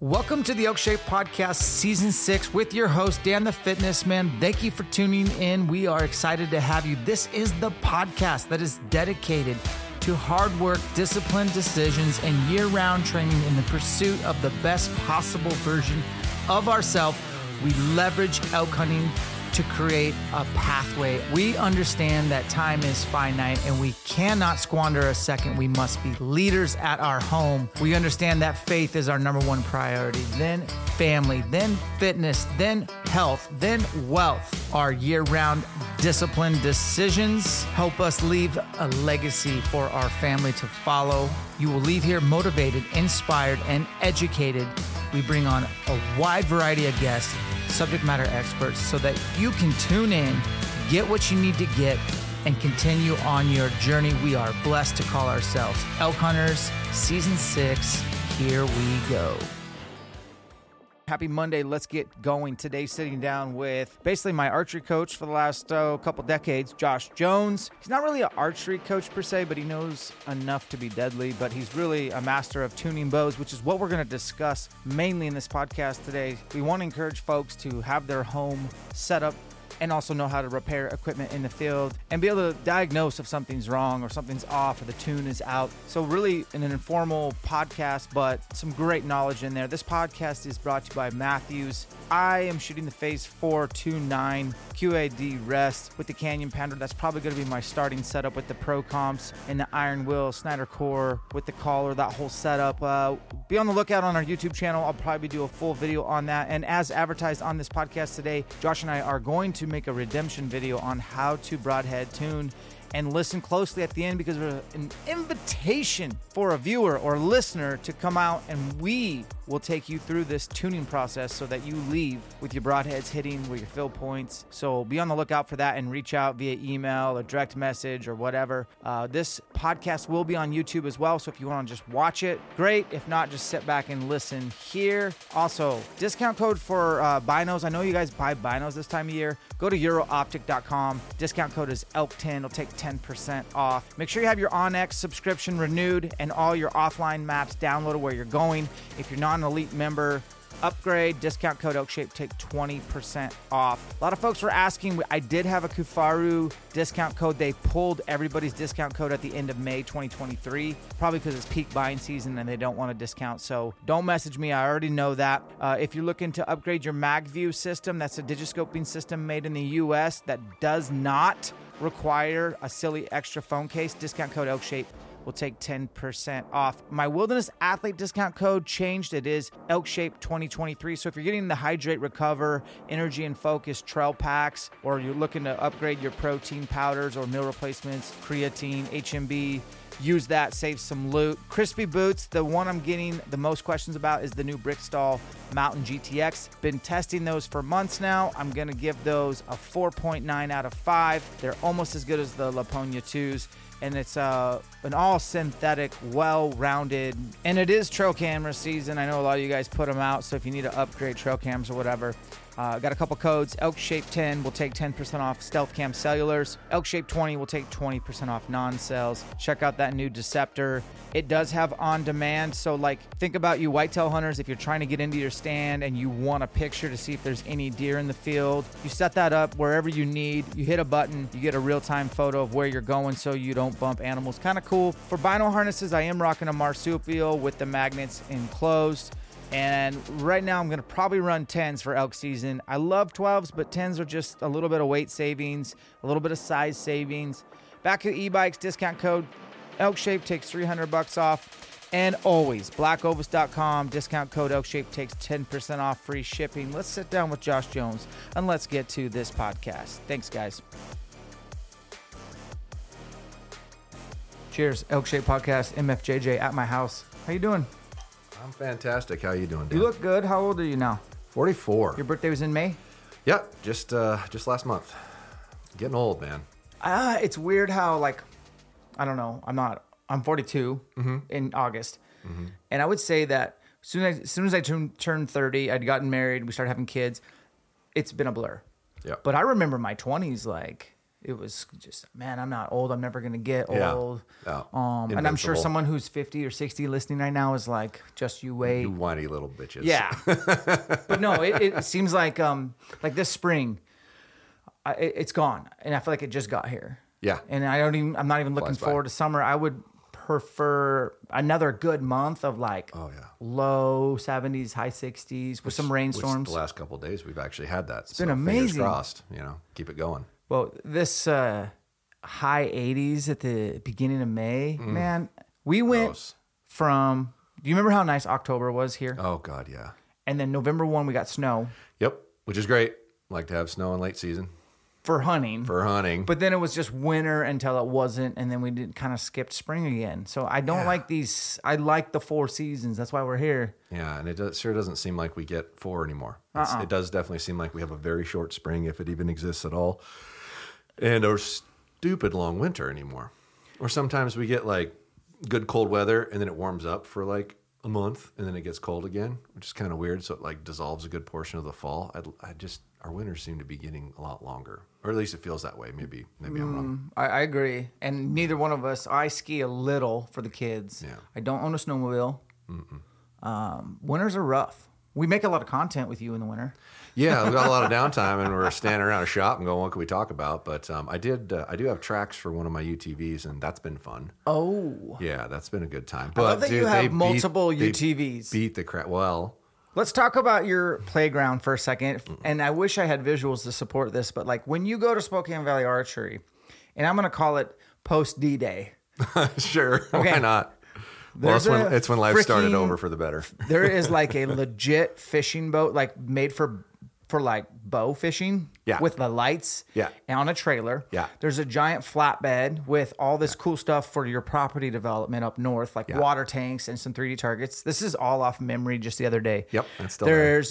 Welcome to the Elk Shape Podcast, Season 6, with your host, Dan the Fitness Man. Thank you for tuning in. We are excited to have you. This is the podcast that is dedicated to hard work, disciplined decisions, and year round training in the pursuit of the best possible version of ourselves. We leverage elk hunting to create a pathway. We understand that time is finite and we cannot squander a second. We must be leaders at our home. We understand that faith is our number one priority, then family, then fitness, then health, then wealth. Our year round disciplined decisions help us leave a legacy for our family to follow. You will leave here motivated, inspired, and educated. We bring on a wide variety of guests subject matter experts so that you can tune in, get what you need to get, and continue on your journey. We are blessed to call ourselves Elk Hunters Season 6. Here we go. Happy Monday. Let's get going. Today, sitting down with basically my archery coach for the last uh, couple decades, Josh Jones. He's not really an archery coach per se, but he knows enough to be deadly. But he's really a master of tuning bows, which is what we're going to discuss mainly in this podcast today. We want to encourage folks to have their home set up and also know how to repair equipment in the field and be able to diagnose if something's wrong or something's off or the tune is out. So, really, an informal podcast, but some great knowledge in there. This podcast is brought to you by Mathews. I am shooting the Phase 429 QAD rest with the Canyon Pounder. That's probably going to be my starting setup with the Pro Comps and the Iron Will Snyder Core with the collar, that whole setup. Uh, be on the lookout on our YouTube channel. I'll probably do a full video on that. And as advertised on this podcast today, Josh and I are going to make a redemption video on how to broadhead tune and listen closely at the end because there's an invitation for a viewer or listener to come out and we will take you through this tuning process so that you leave with your broadheads hitting with your fill points. So be on the lookout for that and reach out via email or direct message or whatever. Uh, this podcast will be on YouTube as well. So if you want to just watch it, great. If not, just sit back and listen here. Also, discount code for uh, binos. I know you guys buy binos this time of year. Go to eurooptic.com. Discount code is ELK10. It'll take 10% off. Make sure you have your OnX subscription renewed and all your offline maps downloaded where you're going. If you're not an elite member, upgrade. Discount code elkshape take 20% off. A lot of folks were asking i did have a Kifaru discount code. They pulled everybody's discount code at the end of may 2023 probably because it's peak buying season and they don't want a discount. So don't message me. I already know that. Uh, if you're looking to upgrade your magview system that's a digiscoping system made in the us that does not require a silly extra phone case discount code elkshape will take 10% off. My Wilderness Athlete discount code changed. It is Elk Shape 2023. So if you're getting the Hydrate Recover, Energy and Focus trail packs, or you're looking to upgrade your protein powders or meal replacements, creatine, HMB, use that, save some loot. Crispi boots, the one I'm getting the most questions about is the new Briksdal Mountain GTX. Been testing those for months now. I'm gonna give those a 4.9 out of 5. They're almost as good as the Lapponia 2s and it's uh, an all synthetic, well rounded, and it is trail camera season. I know a lot of you guys put them out, so if you need to upgrade trail cams or whatever, uh, got a couple codes. Elk Shape 10 will take 10% off Stealth Cam Cellulars. Elk Shape 20 will take 20% off non cells. Check out that new Deceptor. It does have on demand. So, like, think about you whitetail hunters. If you're trying to get into your stand and you want a picture to see if there's any deer in the field, you set that up wherever you need. You hit a button, you get a real time photo of where you're going so you don't bump animals. Kind of cool. For bino harnesses, I am rocking a marsupial with the magnets enclosed. And right now, I'm going to probably run 10s for elk season. I love 12s, but 10s are just a little bit of weight savings, a little bit of size savings. Bakcou e-bikes discount code elk shape takes 300 bucks off. And always blackovis.com discount code elk shape takes 10% off free shipping. Let's sit down with josh jones and let's get to this podcast. Thanks guys. Cheers elk shape podcast mfjj at my house. How you doing I'm fantastic. How you doing, Dan? you look good how old are you now 44. your birthday was in may Yep, just uh, just last month. Getting old, man. Ah, it's weird how like I don't know. I'm not. I'm 42 in August, and I would say that as soon as, as soon as I turned turned 30, I'd gotten married. We started having kids. It's been a blur. Yeah. But I remember my 20s like it was just man. I'm not old. I'm never gonna get Yeah. old. Yeah. Um, and I'm sure Invincible. someone who's 50 or 60 listening right now is like, just you wait. You whiny little bitches. Yeah, but no, it, it seems like um like this spring, I, it, it's gone, and I feel like it just got here. Yeah. and I don't even. I'm not even looking Flies by. forward to summer. I would prefer another good month of like Oh, yeah. low 70s, high 60s with some Which rainstorms. the last couple of days we've actually had that. It's been amazing. crossed. You know, keep it going. Well, this uh, high 80s at the beginning of May, man, we went Mm. Gross. from. Do you remember how nice October was here? Oh God, yeah. And then November one, we got snow Yep, which is great. Like to have snow in late season for hunting. for hunting. But then it was just winter until it wasn't, and then we did kind of skipped spring again. So I don't Yeah. like these. I like the four seasons. That's why we're here. yeah, and it does, sure doesn't seem like we get four anymore. Uh-uh. It does definitely seem like we have a very short spring, if it even exists at all, and a stupid long winter anymore. Or sometimes we get like good cold weather, and then it warms up for like a month, and then it gets cold again, which is kind of weird. So it like dissolves a good portion of the fall. I, I just our winters seem to be getting a lot longer, or at least it feels that way. Maybe maybe I'm wrong. I, I agree. And neither one of us. I ski a little for the kids. Yeah. I don't own a snowmobile. Um, winters are rough. We make a lot of content with you in the winter. Yeah, we got a lot of downtime, and we're standing around a shop and going, "What can we talk about?" But um, I did, uh, I do have tracks for one of my UTVs, and that's been fun. Oh, Yeah, that's been a good time. But I love that you have beat- multiple they UTVs. Beat the crap. Well, Let's talk about your playground for a second. And I wish I had visuals to support this, but like when you go to Spokane Valley Archery, and I'm going to call it post D Day. sure, Okay. why not? Well, it's when, it's when life started over for the better. there is like a legit fishing boat, like made for for like bow fishing. Yeah. With the lights. Yeah. And on a trailer. Yeah. There's a giant flatbed with all this cool stuff for your property development up north, like Yeah. water tanks and some 3D targets. This is all off memory just the other day. Yep, that's still there.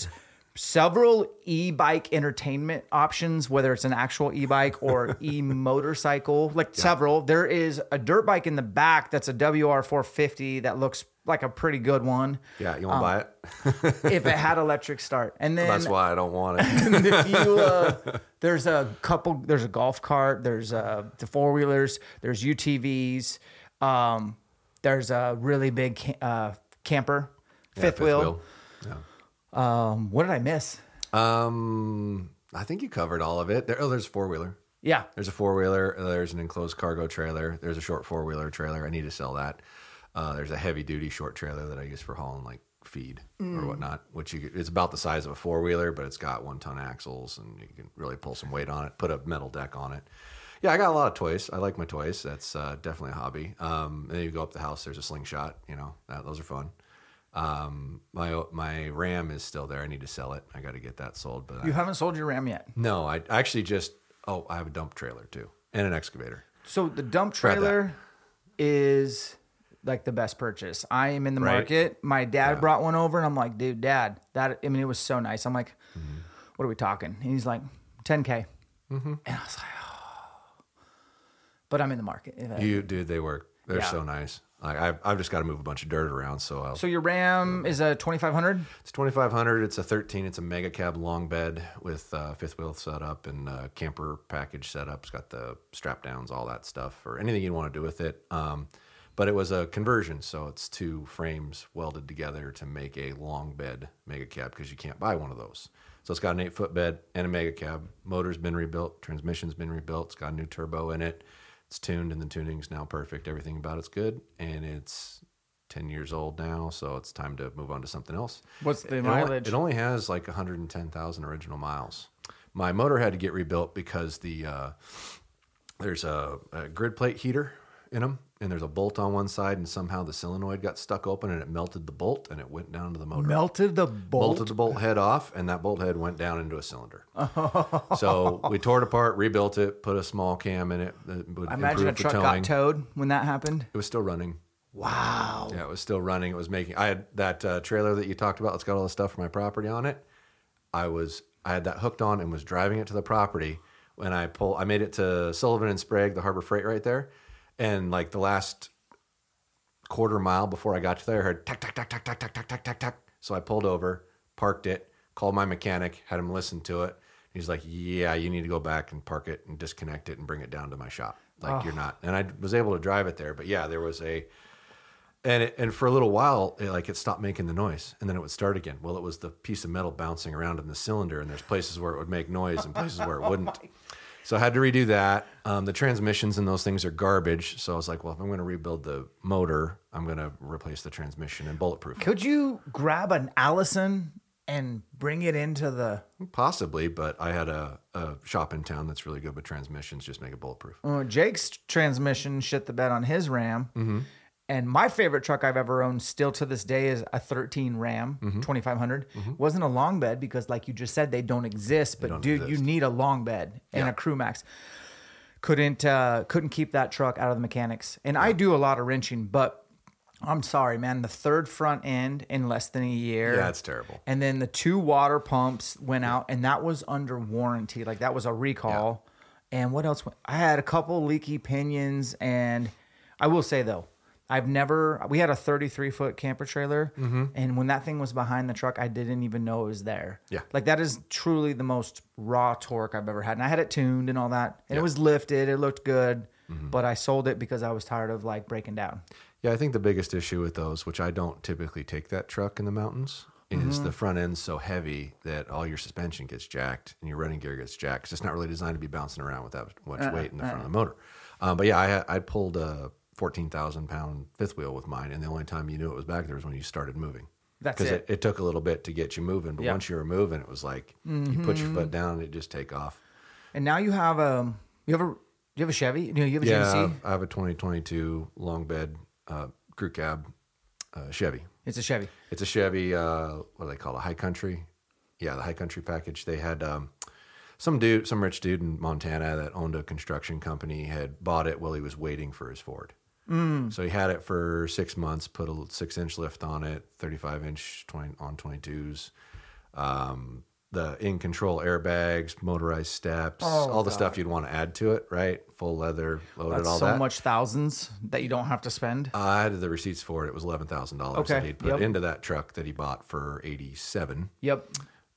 Several e-bike entertainment options whether it's an actual e-bike or e-motorcycle like several there is a dirt bike in the back that's a wr450 that looks like a pretty good one Yeah, you want to buy it? if it had electric start. And then That's why I don't want it. if you uh, there's a couple there's a golf cart, there's uh the four wheelers, there's UTVs, um, there's a really big uh, camper, Yeah, fifth, wheel. Yeah. Um, what did I miss? Um, I think you covered all of it. There, oh, there's a four wheeler. Yeah, There's a four wheeler. There's an enclosed cargo trailer. There's a short four wheeler trailer. I need to sell that. Uh, there's a heavy duty short trailer that I use for hauling like feed Mm. or whatnot, which you, it's about the size of a four wheeler, but it's got one ton axles and you can really pull some weight on it. Put a metal deck on it. Yeah, I got a lot of toys. I like my toys. That's uh, definitely a hobby. Um, and then you go up the house. There's a slingshot. You know, that, those are fun. Um, my my Ram is still there. I need to sell it. I got to get that sold. But you I, haven't sold your Ram yet. no, I actually just oh, I have a dump trailer too and an excavator. So the dump trailer is like the best purchase. I am in the Right. market. My dad Yeah. brought one over, and I'm like, dude, dad, that I mean, it was so nice. I'm like, Mm-hmm. what are we talking? And he's like, 10k, and I was like, oh. but I'm in the market. You, dude, they work. They're Yeah. so nice. Like I've, I've just got to move a bunch of dirt around. So I'll, so your Ram is a 2500. it's 2500. It's a 13. It's a mega cab long bed with uh, fifth wheel setup and uh, camper package setup. It's got the strap downs, all that stuff, or anything you want to do with it. Um, but it was a conversion, so it's two frames welded together to make a long bed mega cab because you can't buy one of those. So it's got an eight foot bed and a mega cab. Motor's been rebuilt, transmission's been rebuilt. It's got a new turbo in it. It's tuned, and the tuning's now perfect. Everything about it's good, and it's 10 years old now, so it's time to move on to something else. What's the It only- mileage? It only has like 110,000 original miles. My motor had to get rebuilt because the uh, there's a, a grid plate heater in them, and there's a bolt on one side, and somehow the solenoid got stuck open, and it melted the bolt, and it went down to the motor. Melted the bolt. Bolted the bolt head off, and that bolt head went down into a cylinder. so we tore it apart, rebuilt it, put a small cam in it. That would I imagine a truck got towed when that happened. It was still running. Wow. Yeah, it was still running. It was making. I had that uh, trailer that you talked about. It's got all the stuff for my property on it. I was. I had that hooked on and was driving it to the property. When I pull, I made it to Sullivan and Sprague, the Harbor Freight right there, and like the last quarter mile before I got to there, I heard tack tack tack tack tack tack tack tack tack tack. So I pulled over, parked it, called my mechanic, had him listen to it. He's like, "Yeah, you need to go back and park it and disconnect it and bring it down to my shop. Like you're not." And I was able to drive it there, but yeah, there was a and it, and for a little while, it, like it stopped making the noise, and then it would start again. Well, it was the piece of metal bouncing around in the cylinder, and there's places where it would make noise and places where it oh wouldn't. So I had to redo that. Um, the transmissions and those things are garbage. So I was like, well, if I'm going to rebuild the motor, I'm going to replace the transmission and bulletproof. it. Could you grab an Allison and bring it into the? Possibly, but I had a, a shop in town that's really good with transmissions. Just make it bulletproof. Uh, Jake's transmission shit the bed on his Ram. Mm-hmm. And my favorite truck I've ever owned, still to this day, is a 13 Ram Mm-hmm. 2500. Wasn't a long bed because, like you just said, they don't exist. But don't dude, exist. you need a long bed and Yeah. a crew max. Couldn't uh, couldn't keep that truck out of the mechanics. And I do a lot of wrenching, but I'm sorry, man. The third front end in less than a year. Yeah, it's terrible. And then the two water pumps went out, and that was under warranty. Like that was a recall. And what else? I had a couple leaky pinions, and I will say though, I've never. We had a 33 foot camper trailer, and when that thing was behind the truck, I didn't even know it was there. Yeah. like that is truly the most raw torque I've ever had, and I had it tuned and all that, and Yeah. it was lifted. It looked good, but I sold it because I was tired of like breaking down. Yeah, I think the biggest issue with those, which I don't typically take that truck in the mountains, is the front end's so heavy that all your suspension gets jacked and your running gear gets jacked. 'cause it's not really designed to be bouncing around with that much weight in the front of the motor. Um, but yeah, I, I pulled a 14,000 pound fifth wheel with mine, and the only time you knew it was back there was when you started moving. That's Because it. it. It, took a little bit to get you moving, but Yeah. once you were moving, it was like you put your foot down and it just take off. And now you have a you have a you have a Chevy. You, you have a Yeah, GMC. I have a 2022 long bed uh, crew cab uh, Chevy. It's a Chevy. It's a Chevy. Uh, what do they call it? A high country. Yeah, the high country package. They had um, some dude, some rich dude in Montana that owned a construction company had bought it while he was waiting for his Ford. Mm. So he had it for six months. Put a six inch lift on it, thirty five inch 20, on twenty twos. Um, the in control airbags, motorized steps, all the stuff you'd want to add to it, right? Full leather, loaded, That's all so that. much thousands that you don't have to spend. Uh, I had the receipts for it. It was eleven thousand dollars Okay, that he'd put yep. into that truck that he bought for eighty seven, Yep.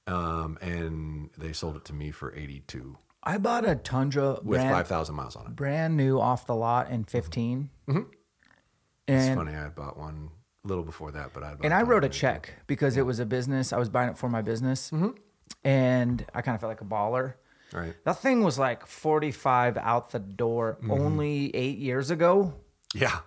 um, and they sold it to me for eighty two I bought a Tundra with brand, five thousand miles on it. brand new off the lot in 15. Mm-hmm. Mm-hmm. It's And funny. I had bought one a little before that, but I bought and I wrote a check because it was a business. I was buying it for my business. Mm-hmm. And I kind of felt like a baller. Right. That thing was like 45 out the door only 8 years ago. Yeah,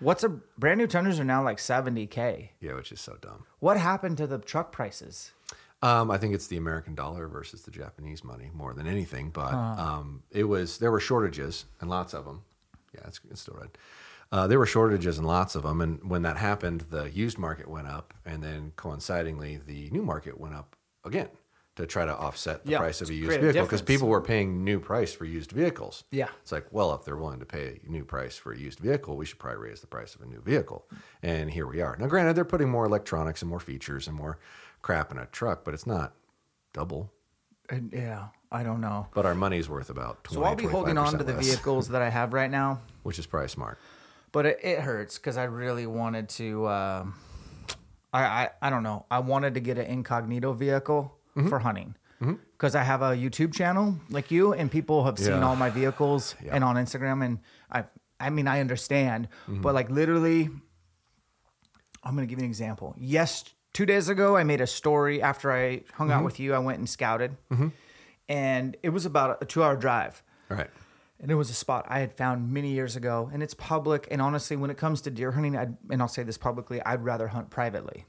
What's a brand new Tundras are now like 70k. yeah, which is so dumb. What happened to the truck prices? Um, I think it's the American dollar versus the Japanese money more than anything. But um, it was there were shortages and lots of them. Yeah, it's, it's still red. Uh, there were shortages and lots of them, and when that happened, the used market went up, and then coincidingly, the new market went up again to try to offset the Yeah, price of a used vehicle because people were paying new price for used vehicles. Yeah. It's like, well, if they're willing to pay a new price for a used vehicle, we should probably raise the price of a new vehicle. And here we are. Now, granted, they're putting more electronics and more features and more crap in a truck, but it's not double. And yeah, I don't know. But our money's worth about 20 So I'll be holding on to the less, vehicles that I have right now, which is probably smart. but it, it hurts because I really wanted to. Um, I, I I don't know. I wanted to get an incognito vehicle Mm-hmm. for hunting because I have a YouTube channel like you, and people have seen Yeah. all my vehicles and on Instagram, and I I mean, I understand, Mm-hmm. but like literally, I'm gonna give you an example. Yes, two days ago, I made a story after I hung Mm-hmm. out with you. I went and scouted, and it was about a two-hour drive. Right. And it was a spot I had found many years ago, and it's public. And honestly, when it comes to deer hunting, I'd, and I'll say this publicly, I'd rather hunt privately.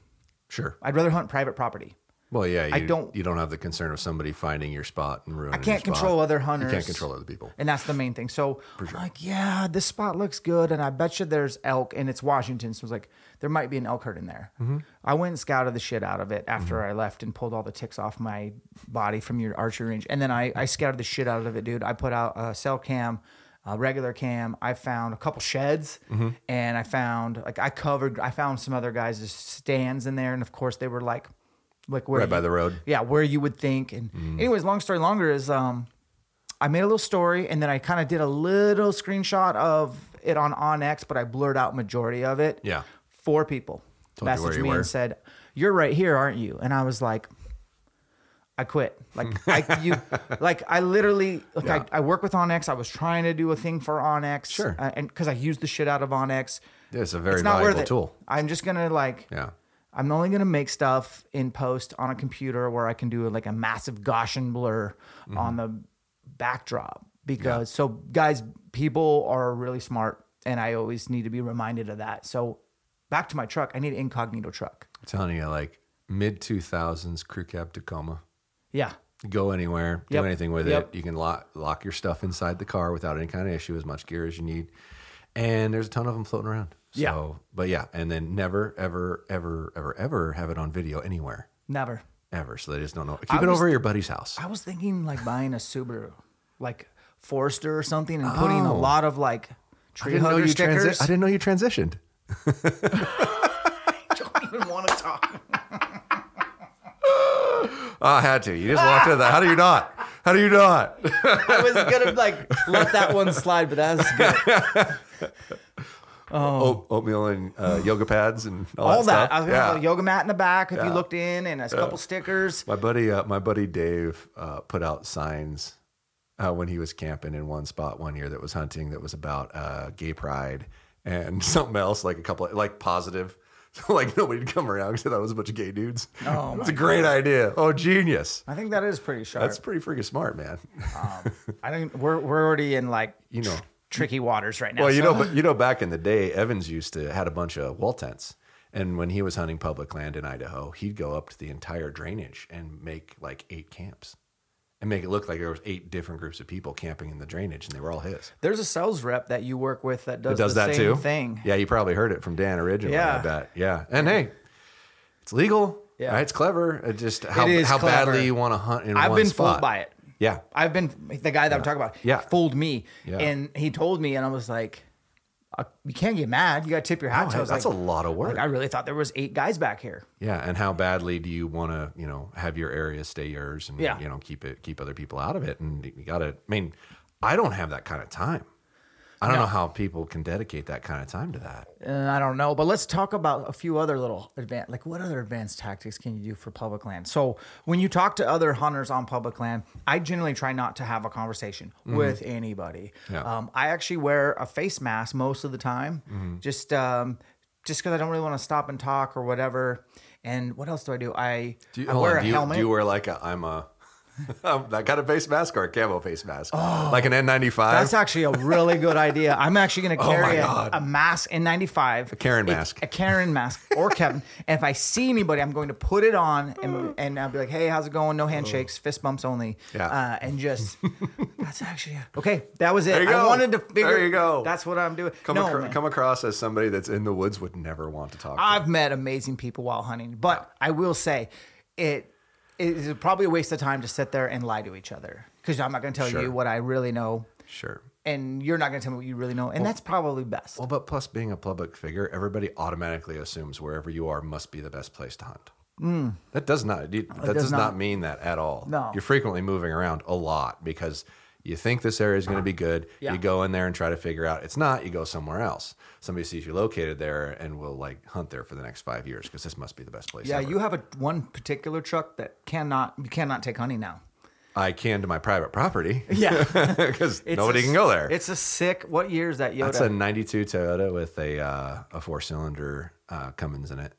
Sure. I'd rather hunt private property. Well, yeah, you, I don't- You don't have the concern of somebody finding your spot and ruining. I can't your spot. control other hunters. You can't control other people. And that's the main thing. So I'm like, yeah, this spot looks good. And I bet you there's elk and it's Washington. So I was like, there might be an elk herd in there. Mm-hmm. I went and scouted the shit out of it after I left and pulled all the ticks off my body from your archery range. And then I, I scouted the shit out of it, dude. I put out a cell cam, a regular cam. I found a couple sheds Mm-hmm. and I found, like, I covered, I found some other guys' stands in there. And of course, they were like, like where Right by the road. yeah, where you would think. And Mm-hmm. anyways, long story longer is um, I made a little story and then I kind of did a little screenshot of it on OnX, but I blurred out majority of it. Yeah. Four people Told messaged you me were. and said, "You're right here, aren't you?" And I was like. I quit. Like I, you, like I literally, like Yeah. I, I work with onX. I was trying to do a thing for onX, Sure. uh, and because I used the shit out of onX, Yeah, it's a very it's not valuable worth it. tool. I'm just gonna like, Yeah. I'm only gonna make stuff in post on a computer where I can do like a massive Gaussian blur Mm-hmm. on the backdrop because so guys, people are really smart, and I always need to be reminded of that. So back to my truck, I need an incognito truck. I'm telling you, like mid two thousands crew cab Tacoma. Yeah, Go anywhere, do Yep. anything with Yep. it. You can lock lock your stuff inside the car without any kind of issue, as much gear as you need. And there's a ton of them floating around. So, Yeah. but yeah, and then never, ever, ever, ever, ever have it on video anywhere, never. ever. So they just don't know. Keep I it was- over at your buddy's house. I was thinking like buying a Subaru, like Forester or something, and putting a Oh. lot of like tree hugger stickers. transi- I didn't know you transitioned. I don't even want to talk. Oh, I had to. You just walked into that. How do you not? How do you not? I was gonna like let that one slide, but that was good. Oat, oatmeal and uh, yoga pads and all, All that. that. I stuff. was gonna have a yoga mat in the back if you looked in, and a couple stickers. My buddy, uh, my buddy Dave, uh, put out signs uh, when he was camping in one spot one year that was hunting that was about uh, gay pride and something else, like a couple, like positive. So like nobody'd come around because that was a bunch of gay dudes. Oh, it was a great idea. Oh, genius! I think that is pretty sharp. That's pretty freaking smart, man. I think we're we're already in like You know. Tricky waters right now. Well, you so- know, but you know, back in the day, Evans used to had a bunch of wall tents, and when he was hunting public land in Idaho, he'd go up to the entire drainage and make like eight camps, and make it look like there was eight different groups of people camping in the drainage, and they were all his. there's a sales rep that you work with that does, It does the that same too. thing. Yeah, you probably heard it from Dan originally. I Yeah. bet. Yeah, and hey, it's legal. Yeah. right? It's clever. It just how is how clever. badly you want to hunt in I've one been fooled by it. Yeah, I've been the guy that I'm talking about. Yeah. fooled me. Yeah. and he told me, and I was like, uh, "You can't get mad. You got to tip your hat." No, to. I was that's like, a lot of work. Like, I really thought there was eight guys back here. Yeah, and how badly do you want to, you know, have your area stay yours and Yeah. you know keep it keep other people out of it? And you got to. I mean, I don't have that kind of time. I don't know how people can dedicate that kind of time to that. And I don't know, but let's talk about a few other little advanced, like what other advanced tactics can you do for public land? So when you talk to other hunters on public land, I generally try not to have a conversation with anybody. Mm-hmm. Yeah. Um, I actually wear a face mask most of the time, Mm-hmm. just um, just because I don't really want to stop and talk or whatever. And what else do I do? I, Do you, I wear on, a do you, helmet. Do you wear like a I'm a that kind of face mask or a camo face mask, like an N95? Oh. That's actually a really good idea. I'm actually going to Oh carry a, a mask N95, a Karen mask. a Karen mask, or Kevin. and if I see anybody, I'm going to put it on and, and I'll be like, "Hey, how's it going? No handshakes, fist bumps only." Oh. Yeah. uh, and just that's actually okay. That was it. There you I go. wanted to figure. There you go. That's what I'm doing. come, no, acro- come across as somebody that's in the woods would never want to talk. I've met amazing people while hunting, but I will say it it is probably a waste of time to sit there and lie to each other because I'm not going to tell Sure. you what I really know, sure. and you're not going to tell me what you really know, and that's probably best. Well, but plus being a public figure, everybody automatically assumes wherever you are must be the best place to hunt. That does not. That, does, Mm. does not. not. mean that at all. No. you're frequently moving around a lot because you think this area is going to be good. Yeah. You go in there and try to figure out it's not. You go somewhere else. Somebody sees you located there and will like hunt there for the next five years because this must be the best place. Yeah, ever. you have a one particular truck that cannot you cannot take honey now. I can to my private property Yeah. because nobody a- can go there. It's a sick. What year is that Yoda? That's a '92 Toyota with a uh, a four cylinder uh, Cummins in it,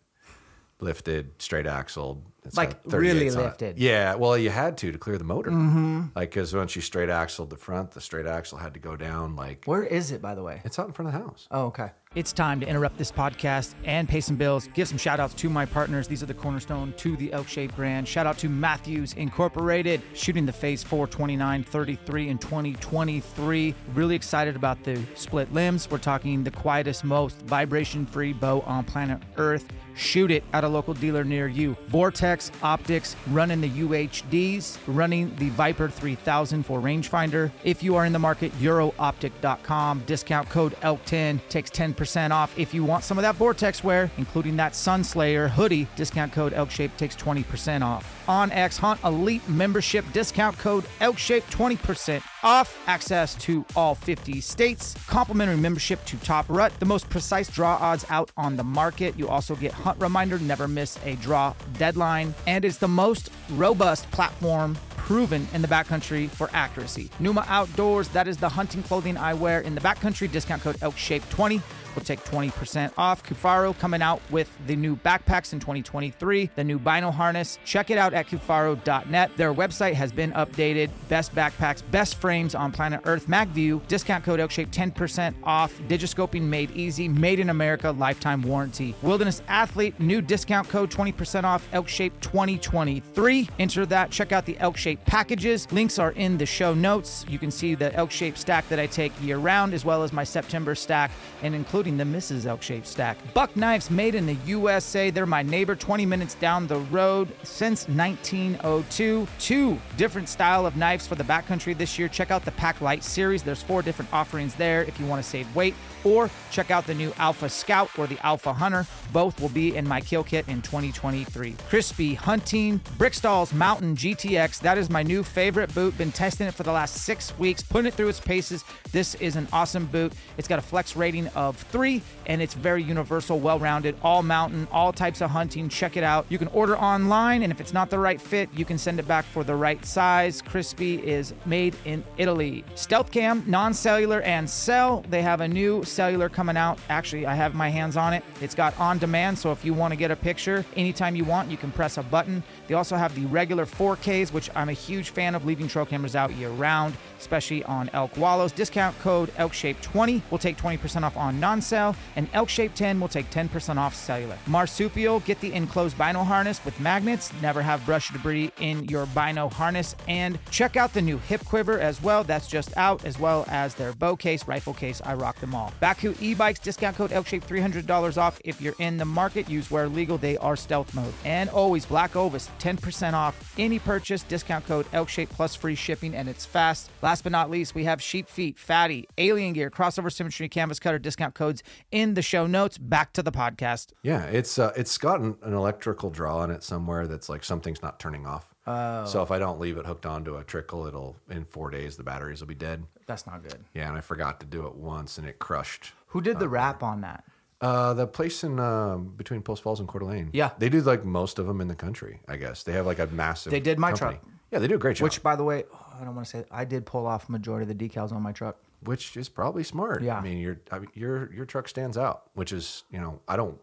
lifted, straight axled. It's Like, really 38s on lifted. Yeah, well, you had to to clear the motor. Mm-hmm. Like because once you straight axled the front, the straight axle had to go down. Like Where is it, by the way? it's out in front of the house. Oh, okay. It's time to interrupt this podcast and pay some bills. Give some shout outs to my partners. These are the cornerstone to the Elk Shape brand. Shout out to Mathews Incorporated, shooting the phase 429, 33, and 2023. Really excited about the split limbs. We're talking the quietest, most vibration free bow on planet Earth. Shoot it at a local dealer near you. Vortex Optics running the UHDs, running the Viper 3000 for rangefinder. If you are in the market, eurooptic.com. Discount code ELK10 takes 10% off. If you want some of that Vortex wear, including that Sunslayer hoodie, discount code ELKShape takes 20% off. On X Hunt Elite membership, discount code ELKShape 20% off. Access to all 50 states. Complimentary membership to Top Rut, the most precise draw odds out on the market. You also get Hunt Reminder, never miss a draw deadline. And it's the most robust platform proven in the backcountry for accuracy. Pnuma Outdoors, that is the hunting clothing I wear in the backcountry. Discount code ELKShape20 will take 20% off. Kifaru coming out with the new backpacks in 2023, the new Bino harness. Check it out at kifaru.net. Their website has been updated. Best backpacks, best frames on planet Earth. MagView, discount code ELKShape 10% off. Digiscoping made easy, made in America, lifetime warranty. Wilderness Athlete, new discount code 20% off ElkShape 2023. Enter that. Check out the ElkShape packages. Links are in the show notes. You can see the ElkShape stack that I take year round, as well as my September stack, and including the Mrs. ElkShape stack. Buck knives made in the USA. They're my neighbor 20 minutes down the road since 1902. Two different style of knives for the backcountry this year. Check out the PakLite series. There's four different offerings there if you want to save weight. Or check out the new Alpha Scout or the Alpha Hunter. Both will be in my kill kit in 2023. Crispi Hunting Briksdal's Mountain GTX. That is my new favorite boot. Been testing it for the last six weeks, putting it through its paces. This is an awesome boot. It's got a flex rating of three, and it's very universal, well rounded, all mountain, all types of hunting. Check it out. You can order online, and if it's not the right fit, you can send it back for the right size. Crispi is made in Italy. Stealth Cam, non cellular, and cell. They have a new cellular coming out. Actually, I have my hands on it. It's got on demand, so if you want to get a picture anytime you want, you can press a button. They also have the regular 4Ks, which I'm a huge fan of leaving trail cameras out year round, especially on elk wallows. Discount code ELKSHAPE20 will take 20% off on non cell, and ELKSHAPE10 will take 10% off cellular. Marsupial, get the enclosed bino harness with magnets. Never have brush debris in your bino harness. And check out the new hip quiver as well. That's just out, as well as their bow case, rifle case. I rock them all. Bakcou e bikes, discount code ELKSHAPE $300 off. If you're in the market, use where legal. They are stealth mode. And always Black Ovis, 10% off any purchase. Discount code ELKSHAPE plus free shipping, and it's fast. Last but not least, we have Sheep Feet, Fatty, Alien Gear, Crossover Symmetry, Canvas Cutter discount codes in the show notes. Back to the podcast. Yeah, it's uh, it's got an, an electrical draw on it somewhere that's like something's not turning off. Oh. So if I don't leave it hooked onto a trickle, it'll in four days the batteries will be dead. That's not good. Yeah, and I forgot to do it once, and it crushed. Who did the rap on that? Uh, the place in um, between Post Falls and Coeur d'Alene. Yeah. they do like most of them in the country. I guess they have like a massive. They did my company. truck. Yeah, they do a great job. Which, by the way, oh, I don't want to say I did pull off majority of the decals on my truck. which is probably smart. Yeah. I mean, your I mean, your your truck stands out, which is you know I don't.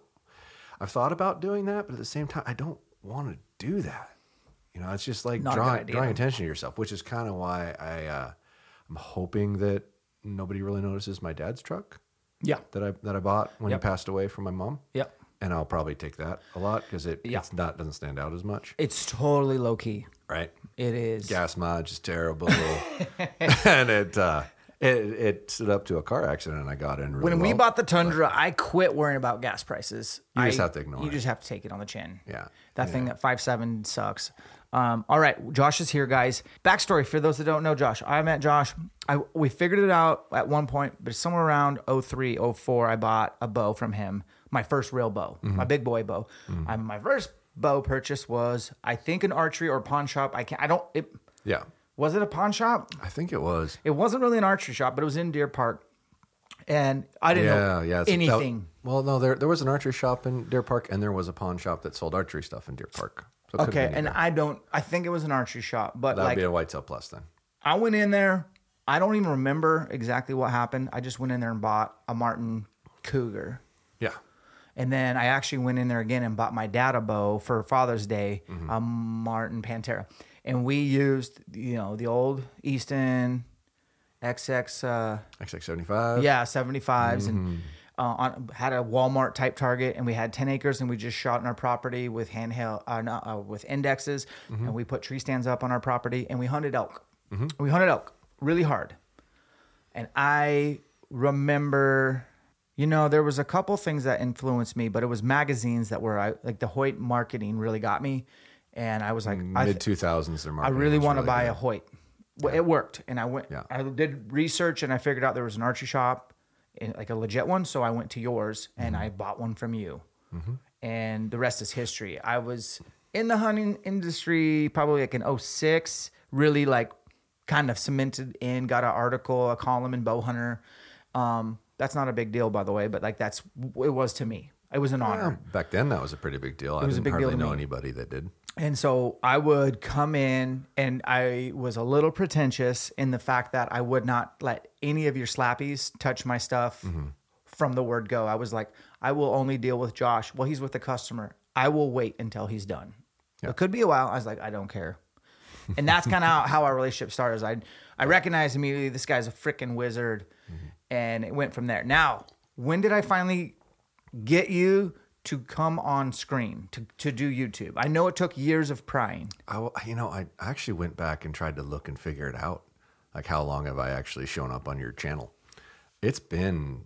I've thought about doing that, but at the same time, I don't want to do that. You know, it's just like Not drawing drawing attention to yourself, which is kind of why I uh, I'm hoping that nobody really notices my dad's truck Yeah. that I that I bought when Yep. he passed away from my mom. Yep. And I'll probably take that a lot because it Yeah. it's not doesn't stand out as much, It's totally low key. right? It is. Gas mileage is terrible, and it uh, it it stood up to a car accident, and I got in. Really When we well. bought the Tundra, I quit worrying about gas prices. You just I- have to ignore You it. You just have to take it on the chin. Yeah. That thing at five seven sucks. Um, all right, Josh is here, guys. Backstory for those that don't know Josh. I met Josh. I we figured it out at one point, but somewhere around 03, 04, I bought a bow from him. My first real bow, Mm-hmm. my big boy bow. Um, my first bow purchase was, I think, an archery or pawn shop. I can't. I don't. It yeah, was it a pawn shop? I think it was. It wasn't really an archery shop, but it was in Deer Park, and I didn't Yeah, know yeah. anything. that- well, no, there there was an archery shop in Deer Park, and there was a pawn shop that sold archery stuff in Deer Park. So Okay, and. I don't. I think it was an archery shop, but that would like be a whitetail plus then. I went in there. I don't even remember exactly what happened. I just went in there and bought a Martin Cougar. Yeah. And then I actually went in there again and bought my dad a bow for Father's Day, Mm-hmm. a Martin Pantera. And we used, you know, the old Easton XX, uh, XX75. yeah, 75s, Mm-hmm. and uh, on, had a Walmart type target. And we had 10 acres, and we just shot in our property with handheld, uh, no, uh, with indexes. Mm-hmm. And we put tree stands up on our property, and we hunted elk. We hunted elk really hard. And I remember, you know, there was a couple things that influenced me, but it was magazines that were I, like the Hoyt marketing really got me, and I was like, I, Mid 2000s, their I really want to buy good. a Hoyt. Well, It worked, and I went. Yeah. I did research, and I figured out there was an archery shop, like a legit one. So I went to yours, and Mm-hmm. I bought one from you, and the rest is history. I was in the hunting industry probably like in 06, really like kind of cemented in. Got an article, a column in Bowhunter. Um, that's not a big deal, by the way, but like that's it was to me. It was an honor. Back then, that was a pretty big deal. I was a didn't big deal hardly to know me. anybody that did. And so I would come in and I was a little pretentious in the fact that I would not let any of your slappies touch my stuff mm-hmm. from the word go. I was like, I will only deal with Josh. Well, he's with the customer. I will wait until he's done. It could be a while. I was like, I don't care. And that's kind of how, how our relationship started. I I recognized immediately this guy's a freaking wizard, mm-hmm. and it went from there. Now, when did I finally get you to come on screen to, to do YouTube? I know it took years of prying. I, you know, I actually went back and tried to look and figure it out. Like, how long have I actually shown up on your channel? It's been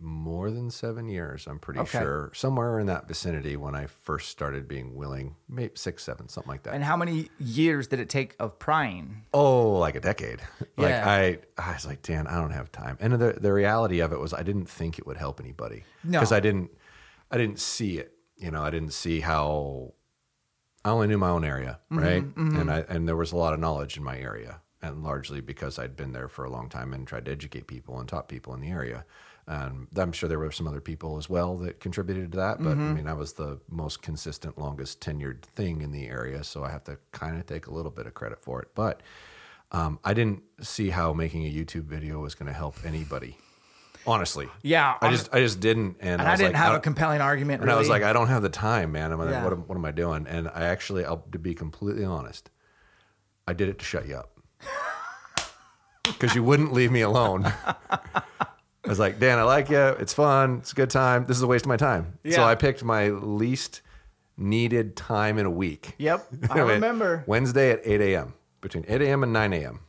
more than seven years, I'm pretty Okay. sure. Somewhere in that vicinity when I first started being willing, maybe six, seven, something like that. And how many years did it take of prying? Oh, like a decade. Like Yeah. I, I was like, Dan, I don't have time. And the the reality of it was, I didn't think it would help anybody No. because I didn't, I didn't see it. You know, I didn't see how. I only knew my own area, mm-hmm, right? Mm-hmm. And I and there was a lot of knowledge in my area, and largely because I'd been there for a long time and tried to educate people and taught people in the area. And I'm sure there were some other people as well that contributed to that, but I mm-hmm. mean, I was the most consistent, longest tenured thing in the area, so I have to kind of take a little bit of credit for it. But um, I didn't see how making a YouTube video was going to help anybody. Honestly, Yeah, I just I just didn't, and, And I, was didn't like, have I a compelling argument. and I was like, I don't have the time, man. I'm like, Yeah. what, am, what am I doing? And I actually, I'll to be completely honest, I did it to shut you up because you wouldn't leave me alone. I was like, Dan, I like you. It's fun. It's a good time. This is a waste of my time. So I picked my least needed time in a week. Yep, I remember. Wednesday at 8 a.m. Between 8 a.m. and 9 a.m.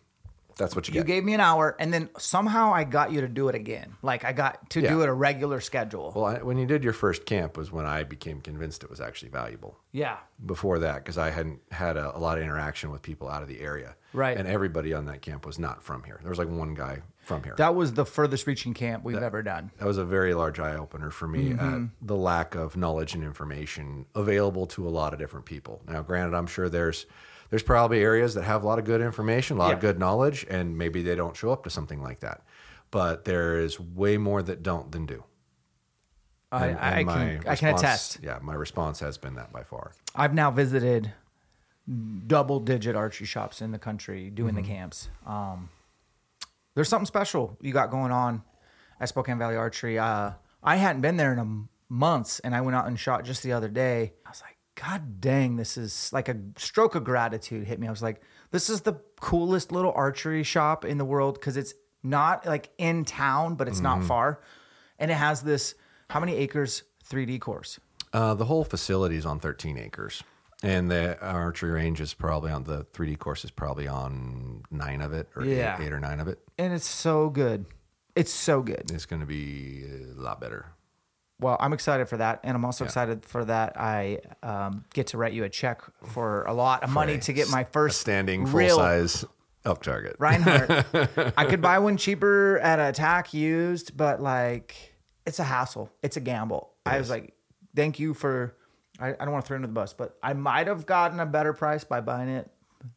That's what you, you get. gave me an hour, and then somehow I got you to do it again. Like I got to Yeah. do it a regular schedule. well, I, when you did your first camp was when I became convinced it was actually valuable. yeah, before that because I hadn't had a, a lot of interaction with people out of the area. Right. And everybody on that camp was not from here. There was like one guy from here. that was the furthest reaching camp we've ever done. That was a very large eye opener for me Mm-hmm. at the lack of knowledge and information available to a lot of different people. Now, granted, I'm sure there's there's probably areas that have a lot of good information, a lot of good knowledge, and maybe they don't show up to something like that. But there is way more that don't than do. I, And- I, and my can I can attest. Yeah, my response has been that by far. I've now visited double digit archery shops in the country doing Mm-hmm. the camps. Um, there's something special you got going on at Spokane Valley Archery. Uh, I hadn't been there in a months, and I went out and shot just the other day. I was like, God dang, this is like a stroke of gratitude hit me. I was like, this is the coolest little archery shop in the world because it's not like in town, but it's not Mm-hmm. far, and it has this how many acres 3D course. Uh, the whole facility is on 13 acres, and the archery range is probably on the 3D course is probably on nine of it, or Yeah. eight, eight or nine of it. and it's so good. It's so good. It's going to be a lot better. Well, I'm excited for that, and I'm also excited for that. I um, get to write you a check for a lot of money to get my first standing full real size up target. Rinehart. I could buy one cheaper at a Attack used, but like it's a hassle. It's a gamble. I was like, thank you for. I, I don't want to throw under the bus, but I might have gotten a better price by buying it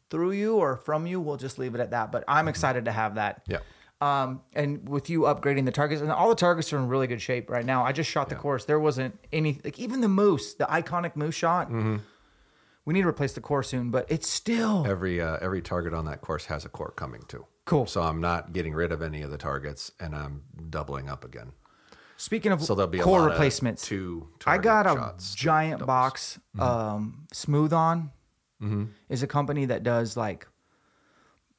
through you or from you. We'll just leave it at that. But I'm excited to have that. Yeah. Um, and with you upgrading the targets, and all the targets are in really good shape right now. I just shot the course. There wasn't any, like even the moose, the iconic moose shot. We need to replace the core soon, but it's still Every uh, every target on that course has a core coming too. Cool. So I'm not getting rid of any of the targets, and I'm doubling up again. Speaking of So there'll be core replacements, two I got a shots, giant doubles. box. Um, Smooth On Mm-hmm. is a company that does like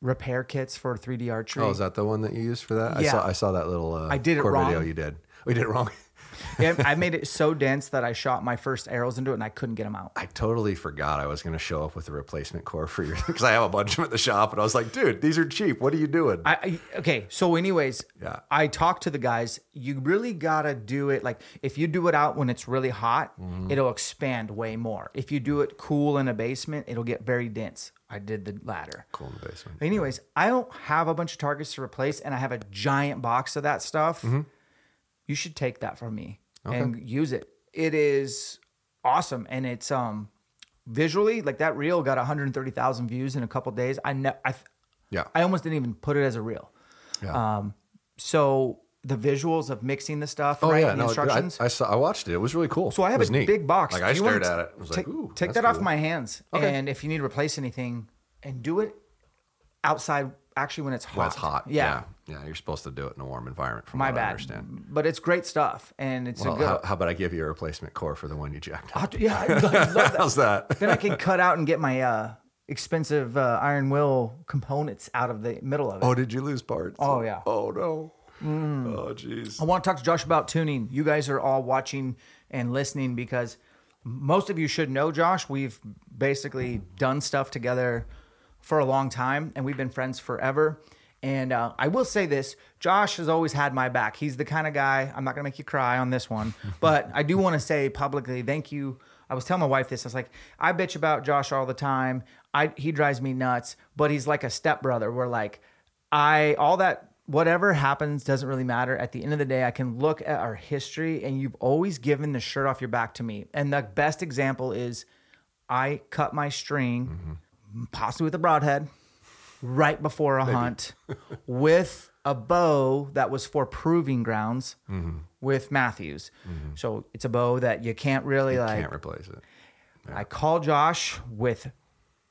repair kits for 3D archery. Oh, is that the one that you used for that? I Yeah. saw I saw that little uh, I did it core video wrong. you did. We did it wrong. Yeah, I made it so dense that I shot my first arrows into it and I couldn't get them out. I totally forgot I was going to show up with a replacement core for your because I have a bunch of them at the shop, and I was like, dude, these are cheap. What are you doing? I, I okay. So, anyways, Yeah. I talked to the guys. You really gotta do it like if you do it out when it's really hot, Mm-hmm. it'll expand way more. If you do it cool in a basement, it'll get very dense. I did the latter. cool in the basement. Anyways, I don't have a bunch of targets to replace, and I have a giant box of that stuff. Mm-hmm. You should take that from me and use it. It is awesome, and it's um visually like that reel got 130,000 views in a couple days. I ne- I Yeah. I almost didn't even put it as a reel. yeah. Um, so the visuals of mixing the stuff, oh right? yeah, the no, I, instructions. I saw. I watched it. It was really cool. so I have a neat. big box. Like I stared at it. I was take, like, ooh, take that off my hands, Okay. and if you need to replace anything, and do it outside. Actually, when it's hot. When it's hot. Yeah. yeah, yeah. You're supposed to do it in a warm environment. From My what I understand. But it's great stuff, and it's Well, a good. how, how about I give you a replacement core for the one you jacked up? yeah, I, I love that. How's that? then I can cut out and get my uh, expensive uh, Iron Will components out of the middle of it. Oh, did you lose parts? Oh, yeah. Oh no. Oh jeez. I want to talk to Josh about tuning. You guys are all watching and listening because most of you should know Josh. We've basically done stuff together for a long time and we've been friends forever. And uh, I will say this Josh has always had my back. He's the kind of guy, I'm not going to make you cry on this one, but I do want to say publicly thank you. I was telling my wife this. I was like, I bitch about Josh all the time. I, he drives me nuts, but he's like a stepbrother. We're like, I, all that whatever happens doesn't really matter. At the end of the day, I can look at our history and you've always given the shirt off your back to me. And the best example is I cut my string, mm-hmm. possibly with a broadhead, right before a hunt with a bow that was for proving grounds mm-hmm. with Mathews. Mm-hmm. So it's a bow that you can't really like. Can't replace it. I call Josh with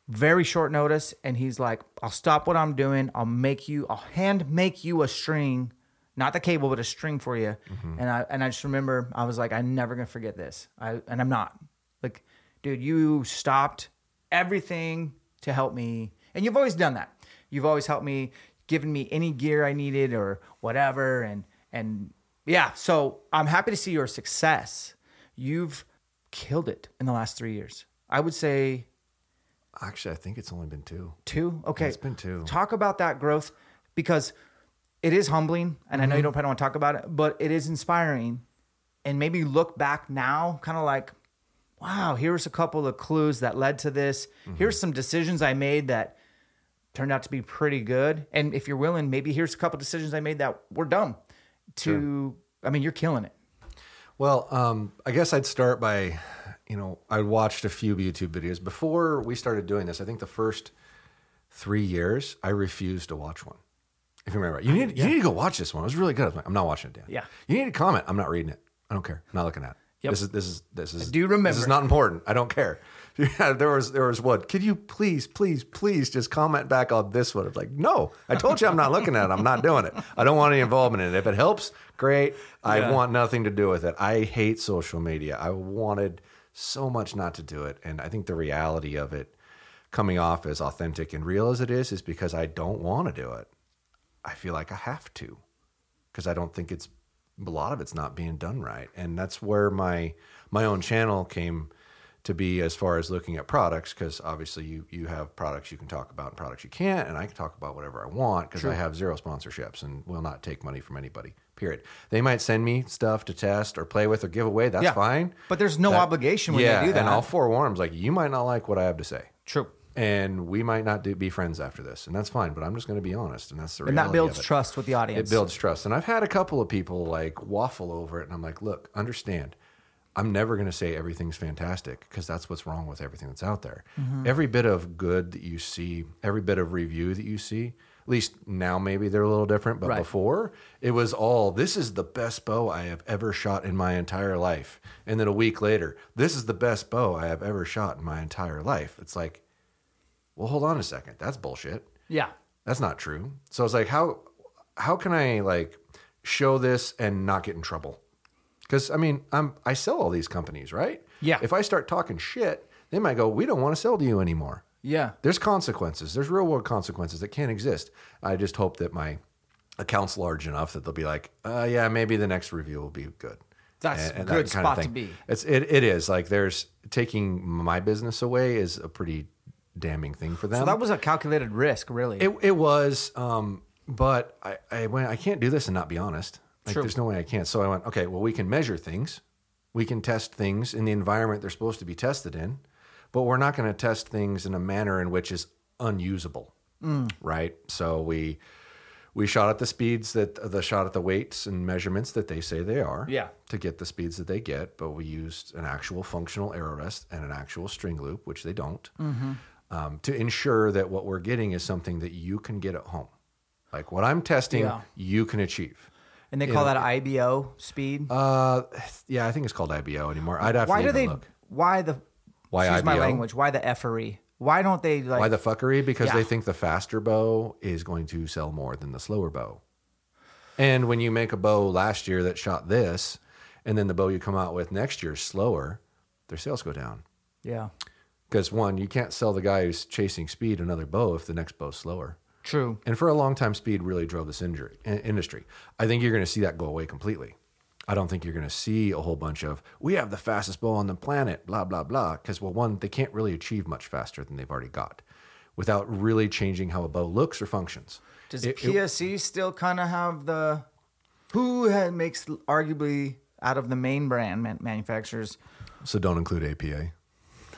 very short notice, and he's like, "I'll stop what I'm doing. I'll make you. I'll hand make you a string, not the cable, but a string for you." Mm-hmm. And I and I just remember I was like, "I'm never gonna forget this." I and I'm not like, dude, you stopped everything to help me, and you've always done that. You've always helped me, given me any gear I needed or whatever, and and yeah. So I'm happy to see your success. You've killed it in the last three years. I would say Actually, I think it's only been two. two. Okay, It's been two. Talk about that growth because it is humbling, and I Mm-hmm. know you don't probably want to talk about it, but it is inspiring. And maybe look back now, kind of like, wow, here's a couple of clues that led to this. Mm-hmm. Here's some decisions I made that turned out to be pretty good. And if you're willing, maybe here's a couple decisions I made that were dumb. To, I mean, you're killing it. Well, um, I guess I'd start by, you know, I watched a few YouTube videos before we started doing this. I think the first three years, I refused to watch one. If you remember, you need you need to go watch this one. It was really good. I was like, I'm not watching it, Dan. Yeah. You need to comment. I'm not reading it. I don't care. I'm not looking at it. Yep. This is this is this is. do This remember. is not important. I don't care. Yeah, there was there was what? Could you please please please just comment back on this one? It's like no. I told you I'm not looking at it. I'm not doing it. I don't want any involvement in it. If it helps, great. I want nothing to do with it. I hate social media. I wanted so much not to do it, and I think the reality of it coming off as authentic and real as it is is because I don't want to do it. I feel like I have to because I don't think it's a lot of it's not being done right, and that's where my my own channel came to be as far as looking at products because obviously you you have products you can talk about and products you can't, and I can talk about whatever I want because I have zero sponsorships and will not take money from anybody. Period. They might send me stuff to test or play with or give away. That's Yeah. fine. But there's no That- obligation when yeah, they do that. and I'll forewarn them like you might not like what I have to say True. and we might not do, be friends after this, and that's fine. But I'm just going to be honest, and that's the And reality that builds trust with the audience. It builds trust, and I've had a couple of people like waffle over it, and I'm like, look, understand. I'm never going to say everything's fantastic because that's what's wrong with everything that's out there. Mm-hmm. Every bit of good that you see, every bit of review that you see, least now maybe they're a little different, but Right. before it was all this is the best bow I have ever shot in my entire life. And then a week later, this is the best bow I have ever shot in my entire life. It's like, well, hold on a second. That's bullshit. Yeah. That's not true. So it's like how how can I like show this and not get in trouble? Because I mean, I'm I sell all these companies, right? Yeah. If I start talking shit, they might go, "We don't want to sell to you anymore." Yeah. There's consequences. There's real world consequences that can't exist. I just hope that my account's large enough that they'll be like, uh, "Yeah, maybe the next review will be good." That's a that good kind of spot to be. It's it, it is like there's taking my business away is a pretty damning thing for them. So that was a calculated risk, really. It, it was, um, but I, I went, I can't do this and not be honest. Like, True. there's no way I can't. So I went, okay, well, we can measure things. We can test things in the environment they're supposed to be tested in, but we're not going to test things in a manner in which is unusable. Mm. Right. So we, we shot at the speeds that the shot at the weights and measurements that they say they are. Yeah. To get the speeds that they get, but we used an actual functional arrow rest and an actual string loop, which they don't, Mm-hmm. um, to ensure that what we're getting is something that you can get at home. Like what I'm testing, Yeah. you can achieve. and they call that IBO speed. Uh, yeah, I think it's called IBO anymore. I'd have why to do they? look. Why the? Why excuse my language. Why the effery? Why don't they like? Why the fuckery? Because Yeah. they think the faster bow is going to sell more than the slower bow. And when you make a bow last year that shot this, and then the bow you come out with next year is slower, their sales go down. yeah. Because one, you can't sell the guy who's chasing speed another bow if the next bow's slower. True. And for a long time, speed really drove this injury, in- industry. I think you're going to see that go away completely. I don't think you're going to see a whole bunch of, we have the fastest bow on the planet, blah, blah, blah. Because, well, one, they can't really achieve much faster than they've already got without really changing how a bow looks or functions. Does It- it- still kind of have the? Who had, makes arguably out of the main brand man, manufacturers? so don't include APA,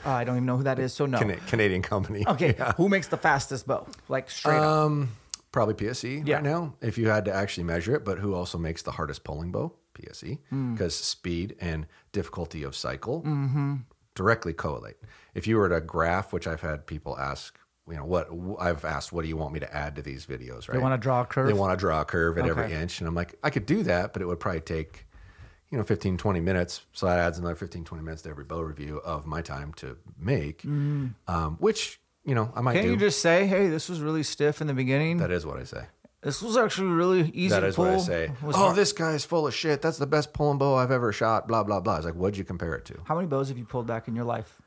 Uh, I don't even know who that is. So no. Cana- Canadian company. Okay. Who makes the fastest bow? Like straight up. Um, probably PSE Yeah. right now, if you had to actually measure it. But who also makes the hardest pulling bow? PSE, because speed and difficulty of cycle Mm-hmm. directly correlate. If you were to graph, which I've had people ask, you know, what I've asked, what do you want me to add to these videos? Right? They wanna draw a curve? They want to draw a curve at every inch, and I'm like, I could do that, but it would probably take. You know, 15, 20 minutes. So that adds another 15, 20 minutes to every bow review of my time to make, um, which, you know, I might. Mm. you just say, "Hey, this was really stiff in the beginning. that is what I say. This was actually really easy That to is pull." what I say. Was Oh, hard." this guy's full of shit. That's the best pulling bow I've ever shot. Blah blah blah. It's like, what'd you compare it to? How many bows have you pulled back in your life?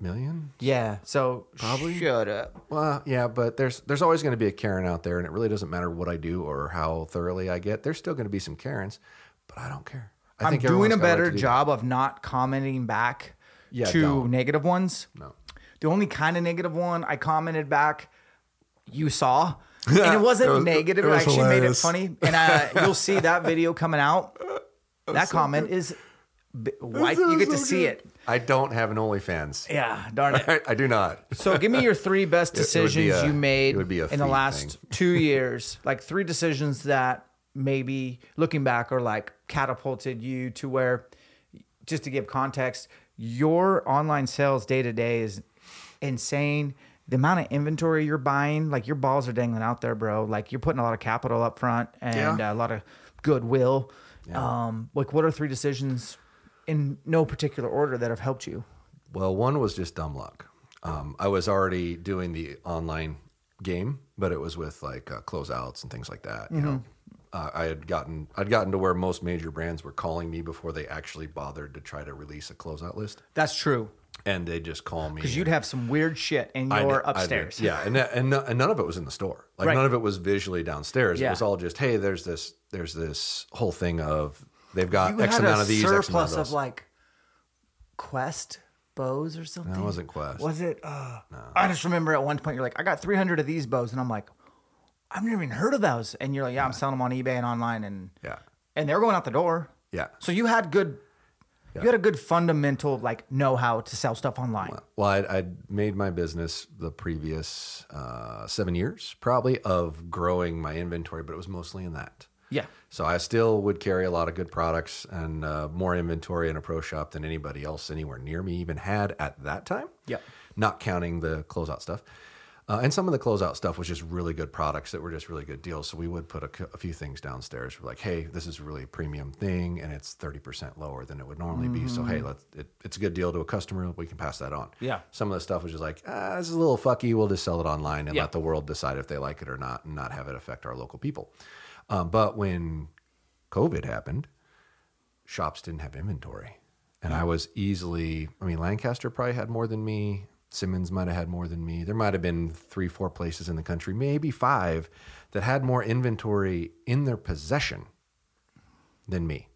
Million? Yeah. So probably shut up. Well, yeah, but there's there's always going to be a Karen out there, and it really doesn't matter what I do or how thoroughly I get. There's still going to be some Karens, but I don't care. I I'm think doing a everyone's got right better to do that. job of not commenting back Yeah, to don't. negative ones. No. The only kind of negative one I commented back, you saw, and it wasn't It was- negative. it was actually made it funny, and uh, you'll see that video coming out. That comment is b- white. You get to see it. I don't have an OnlyFans. Yeah, darn it. I, do not. So give me your three best It- it would decisions a- you made would be in the last thing. two years. Like three decisions that maybe looking back are like catapulted you to where, just to give context, your online sales day to day is insane. The amount of inventory you're buying, like your balls are dangling out there, bro. Like you're putting a lot of capital up front and Yeah. a lot of goodwill. Um, like what are three decisions in no particular order that have helped you? Well, one was just dumb luck. Um, I was already doing the online game, but it was with like uh, closeouts and things like that. You know, uh, I had gotten I'd gotten to where most major brands were calling me before they actually bothered to try to release a closeout list, That's true. And they just call me Because you'd have some weird shit in your upstairs. Yeah, and and and none of it was in the store. Like Right. none of it was visually downstairs. Yeah. It was all just hey, there's this there's this whole thing of they've got You X amount of these, X amount surplus of of like Quest bows or something. No, it wasn't Quest. Was it? Uh, I just remember at one point you're like, I got 300 of these bows, and I'm like, I've never even heard of those. And you're like, Yeah, I'm selling them on eBay and online, and Yeah. and they're going out the door. Yeah. So you had good. You had a good fundamental like know how to sell stuff online. Well, I'd, I'd made my business the previous uh, seven years, probably, of growing my inventory, but it was mostly in that. Yeah. So I still would carry a lot of good products and uh, more inventory in a pro shop than anybody else anywhere near me even had at that time. Yep. Not counting the closeout stuff. Uh, and some of the closeout stuff was just really good products that were just really good deals. So we would put a few things downstairs. We're like, hey, this is a really a premium thing, and it's thirty percent lower than it would normally be. So hey, let's it, it's a good deal to a customer. We can pass that on. Yeah. Some of the stuff was just like, ah, this is a little fucky. We'll just sell it online and Yeah. let the world decide if they like it or not, and not have it affect our local people. Um, but when COVID happened, shops didn't have inventory. And I was easily, I mean, Lancaster probably had more than me. Simmons might have had more than me. There might have been three, four places in the country, maybe five, that had more inventory in their possession than me.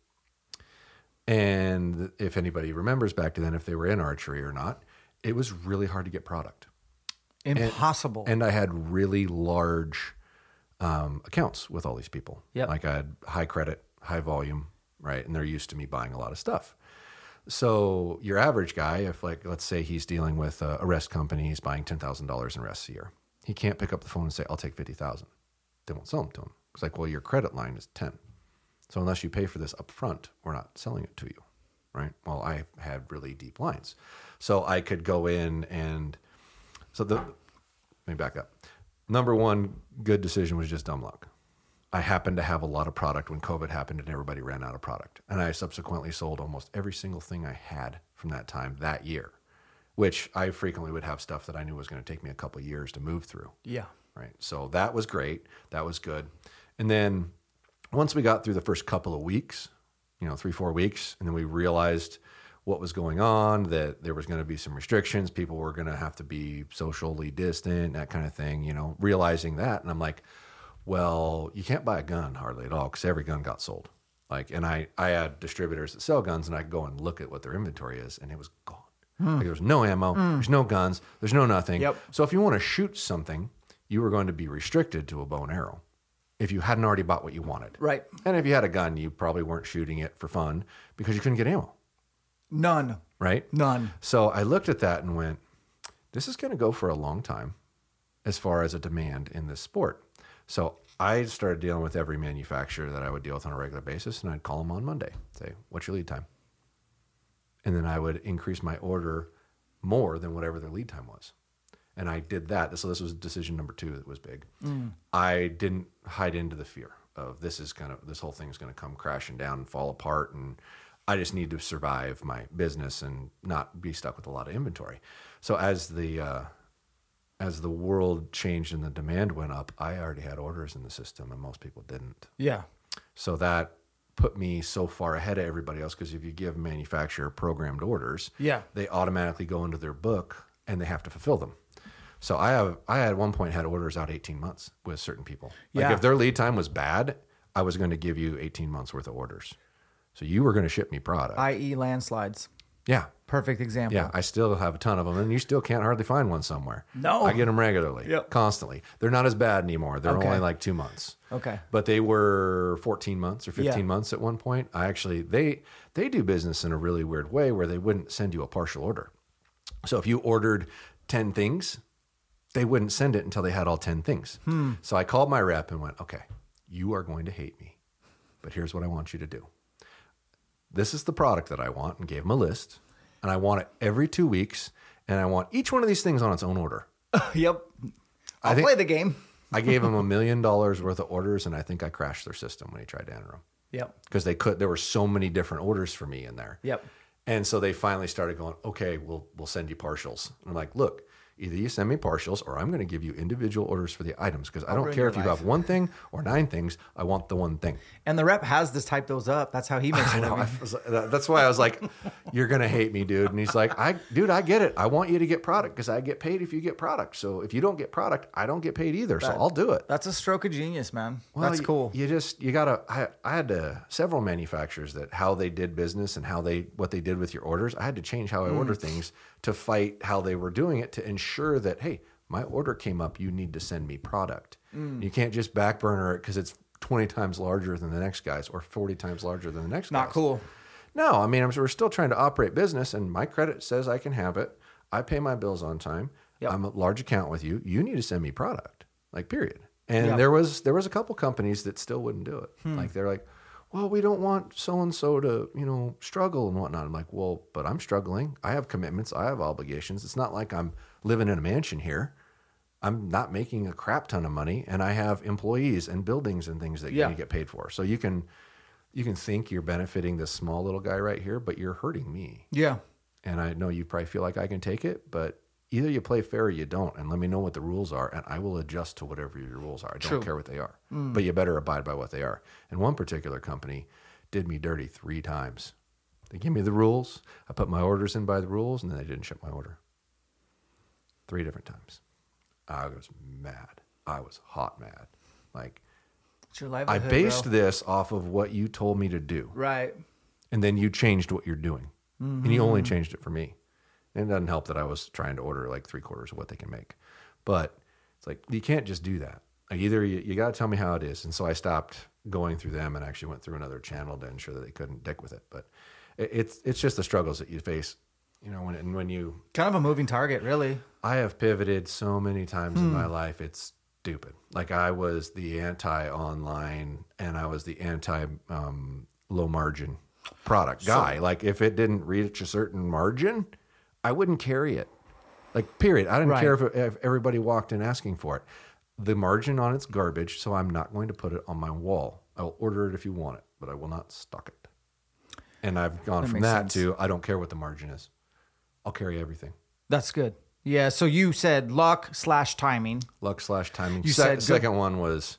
And if anybody remembers back to then, if they were in archery or not, it was really hard to get product. Impossible. And I had really large um, accounts with all these people. Yep. Like I had high credit, high volume, right? And they're used to me buying a lot of stuff. So your average guy, if like let's say he's dealing with uh, a, a rest company, he's buying ten thousand dollars in rests a year. He can't pick up the phone and say, "I'll take fifty thousand. They won't sell them to him. It's like, well, your credit line is ten. So unless you pay for this up front, we're not selling it to you, right? Well, I had really deep lines, so I could go in and so the let me back up. Number one good decision was just dumb luck. I happened to have a lot of product when COVID happened and everybody ran out of product. And I subsequently sold almost every single thing I had from that time that year, which I frequently would have stuff that I knew was going to take me a couple years to move through. yeah. Right. So that was great. That was good. And then once we got through the first couple of weeks, you know, three, four weeks, and then we realized what was going on, that there was going to be some restrictions. People were going to have to be socially distant, that kind of thing, you know, realizing that. And I'm like, well, you can't buy a gun hardly at all because every gun got sold. Like, and I, I had distributors that sell guns and I could go and look at what their inventory is and it was gone. Hmm. Like, was no ammo, hmm. there's no guns, there's no nothing. Yep. So if you want to shoot something, you were going to be restricted to a bow and arrow if you hadn't already bought what you wanted. Right. And if you had a gun, you probably weren't shooting it for fun because you couldn't get ammo, None. right? None. So I looked at that and went, this is going to go for a long time as far as a demand in this sport. So I started dealing with every manufacturer that I would deal with on a regular basis, and I'd call them on Monday, say, what's your lead time? And then I would increase my order more than whatever their lead time was. And I did that. So this was decision number two that was big. I didn't hide into the fear of this is kind of this whole thing is going to come crashing down and fall apart, and I just need to survive my business and not be stuck with a lot of inventory. So as the uh, as the world changed and the demand went up, I already had orders in the system, and most people didn't. Yeah. So that put me so far ahead of everybody else because if you give a manufacturer programmed orders, Yeah. they automatically go into their book and they have to fulfill them. So I have I at one point had orders out 18 months with certain people. Like Yeah. if their lead time was bad, I was going to give you 18 months worth of orders. So you were going to ship me product. I.e. landslides. Yeah. Perfect example. Yeah, I still have a ton of them, and you still can't hardly find one somewhere. No. I get them regularly, Yep. constantly. They're not as bad anymore. They're Okay. only like two months. Okay. but they were 14 months or 15 Yeah. months at one point. I actually they they do business in a really weird way where they wouldn't send you a partial order. So if you ordered 10 things, they wouldn't send it until they had all 10 things. Hmm. So I called my rep and went, "Okay, you are going to hate me, but here's what I want you to do. This is the product that I want," and gave them a list, and I want it every 2 weeks, and I want each one of these things on its own order. yep. I'll play the game. I gave them a million dollars worth of orders, and I think I crashed their system when he tried to enter them Yep. because they could. There were so many different orders for me in there. Yep. And so they finally started going, okay, we'll we'll send you partials. And I'm like, look, either you send me partials or I'm going to give you individual orders for the items because I don't care if you life. have one thing or nine things. I want the one thing. And the rep has to type those up. That's how he makes I a know. I was- that's why I was like, "You're gonna hate me, dude." And he's like, "I, dude, I get it. I want you to get product because I get paid if you get product. So if you don't get product, I don't get paid either. So I'll do it." That's a stroke of genius, man. Well, That's you- cool. You just you gotta. I, I had to several manufacturers that how they did business and how they what they did with your orders. I had to change how I order Mm. things to fight how they were doing it to ensure that hey, my order came up. You need to send me product. Mm. You can't just back burner it because it's twenty times larger than the next guy's or forty times larger than the next. Guy's not guy's. cool. No, I mean, I'm, we're still trying to operate business, and my credit says I can have it. I pay my bills on time. Yep. I'm a large account with you. You need to send me product, like period. And Yep. there was there was a couple companies that still wouldn't do it. Hmm. Like they're like, well, we don't want so and so to you know struggle and whatnot. I'm like, well, but I'm struggling. I have commitments. I have obligations. It's not like I'm living in a mansion here. I'm not making a crap ton of money, and I have employees and buildings and things that Yeah. you get paid for. So you can you can think you're benefiting this small little guy right here, but you're hurting me. Yeah. And I know you probably feel like I can take it, but either you play fair or you don't. And let me know what the rules are, and I will adjust to whatever your rules are. I don't True. care what they are, but you better abide by what they are. And one particular company did me dirty three times. They gave me the rules. I put my orders in by the rules, and then they didn't ship my order. Three different times. I was mad. I was hot mad. Like It's your I based bro. this off of what you told me to do Right. and then you changed what you're doing and you Mm-hmm. only changed it for me and it doesn't help that i was trying to order like three quarters of what they can make but it's like you can't just do that like either you, you got to tell me how it is and so i stopped going through them and actually went through another channel to ensure that they couldn't dick with it but it, it's it's just the struggles that you face you know when and when you Kind of a moving target, really. I have pivoted so many times in my Hmm. life. It's stupid. Like I was the anti online and I was the anti um, low margin product guy. like if it didn't reach a certain margin, I wouldn't carry it. Like period. I didn't Right. care if, if everybody walked in asking for it. The margin on it's garbage, so I'm not going to put it on my wall. I'll order it if you want it, but I will not stock it. And I've gone That from that sense. to I don't care what the margin is. I'll carry everything. That's good. Yeah. So you said luck slash timing. luck slash timing. You Se- said good- second one was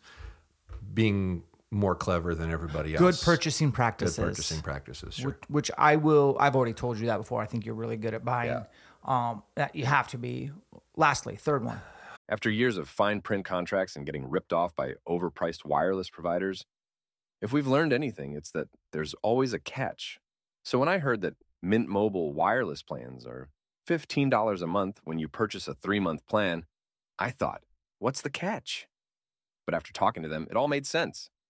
being more clever than everybody else. Good purchasing practices. Good practices. purchasing practices. Sure. which, which I will. I've already told you that before. I think you're really good at buying. Yeah. Um, that you have to be. Lastly, third one. After years of fine print contracts and getting ripped off by overpriced wireless providers, if we've learned anything, it's that there's always a catch. So when I heard that Mint Mobile wireless plans are $15 a month when you purchase a three month plan, I thought, what's the catch? But after talking to them, it all made sense.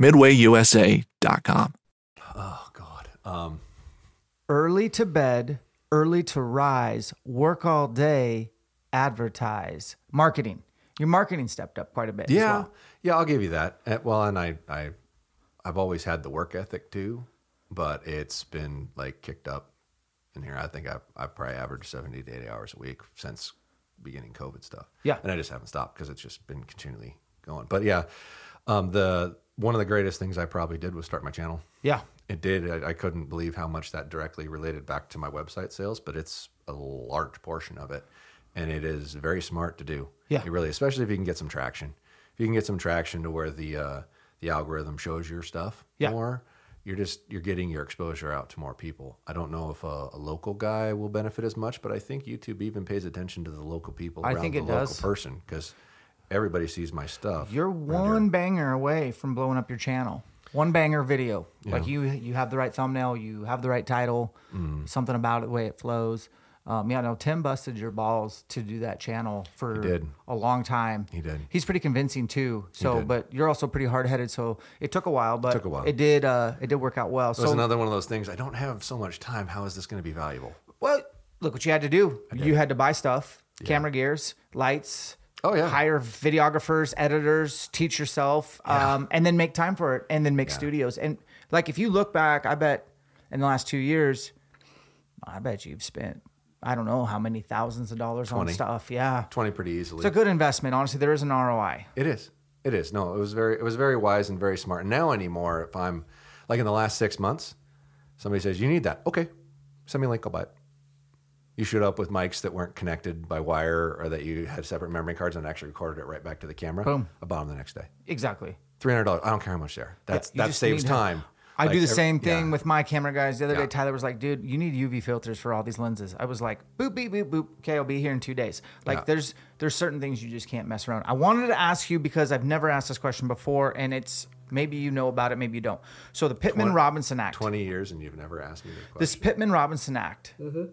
MidwayUSA.com. Oh God. Um, Early to bed, early to rise, work all day, advertise, marketing. Your marketing stepped up quite a bit. as yeah, well. yeah, I'll give you that. Uh, Well, and I, I, I've always had the work ethic too, but it's been like kicked up in here. I think I've, I've probably averaged seventy to eighty hours a week since beginning COVID stuff. Yeah. and I just haven't stopped because it's just been continually going. But yeah, um, the one of the greatest things I probably did was start my channel. Yeah. It did. I, I couldn't believe how much that directly related back to my website sales, but it's a large portion of it, and it is very smart to do. Yeah. It really, especially if you can get some traction. If you can get some traction to where the uh, the algorithm shows your stuff Yeah. more, you're just you're getting your exposure out to more people. I don't know if a, a local guy will benefit as much, but I think YouTube even pays attention to the local people I around think the it local does. person because everybody sees my stuff. You're one banger away from blowing up your channel. One banger video. Like you you have the right thumbnail, you have the right title, Mm. something about it, the way it flows. Um, yeah, no, Tim busted your balls to do that channel for a long time. He did. He's pretty convincing too. So, but you're also pretty hard headed. So it took a while, but Took a while. it did. Uh, it did work out well. It was So another one of those things. I don't have so much time. How is this going to be valuable? Well, look what you had to do. You had to buy stuff, camera gears, lights. Oh, yeah. Hire videographers, editors, teach yourself, um, and then make time for it, and then make studios. And like, if you look back, I bet in the last two years, I bet you've spent I don't know how many thousands of dollars on stuff. Yeah, Twenty pretty easily. it's a good investment. Honestly, there is an ROI. It is. It is. No, it was very it was very wise and very smart. And now anymore, if I'm like in the last six months, somebody says, You need that. Okay. Send me a link, I'll buy it. You showed up with mics that weren't connected by wire or that you had separate memory cards and actually recorded it right back to the camera. Boom. I bought them the next day. Exactly. Three hundred dollars. I don't care how much they are. That's you that just saves need to- time. I Like, do the every- same thing yeah. with my camera guys. The other Yeah. day, Tyler was like, "Dude, you need UV filters for all these lenses." I was like, "Boop, beep, boop, boop." Okay, I'll be here in two days. Like, Yeah. there's there's certain things you just can't mess around. I wanted to ask you because I've never asked this question before, and it's maybe you know about it, maybe you don't. So the Pittman Robertson Act. twenty years and you've never asked me this question. This Pittman Robertson Act. Mm-hmm.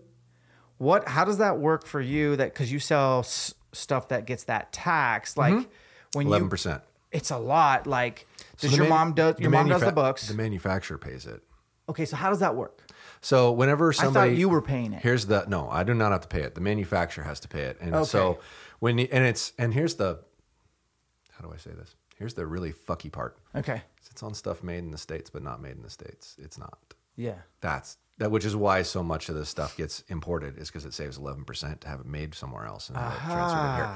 What? How does that work for you? That because you sell s- stuff that gets that tax, like mm-hmm. when Eleven you, percent. it's a lot. Like, does your mom does your mom does the books? The manufacturer pays it. okay, so how does that work? So whenever somebody, I thought you were paying it. Here's the no, I do not have to pay it. The manufacturer has to pay it, and Okay. so when you, and it's and here's the how do I say this? Here's the really fucky part. Okay. It's on stuff made in the states, but not made in the states. It's not. Yeah. That's that, which is why so much of this stuff gets imported, is because it saves eleven percent to have it made somewhere else and have it transferred in here.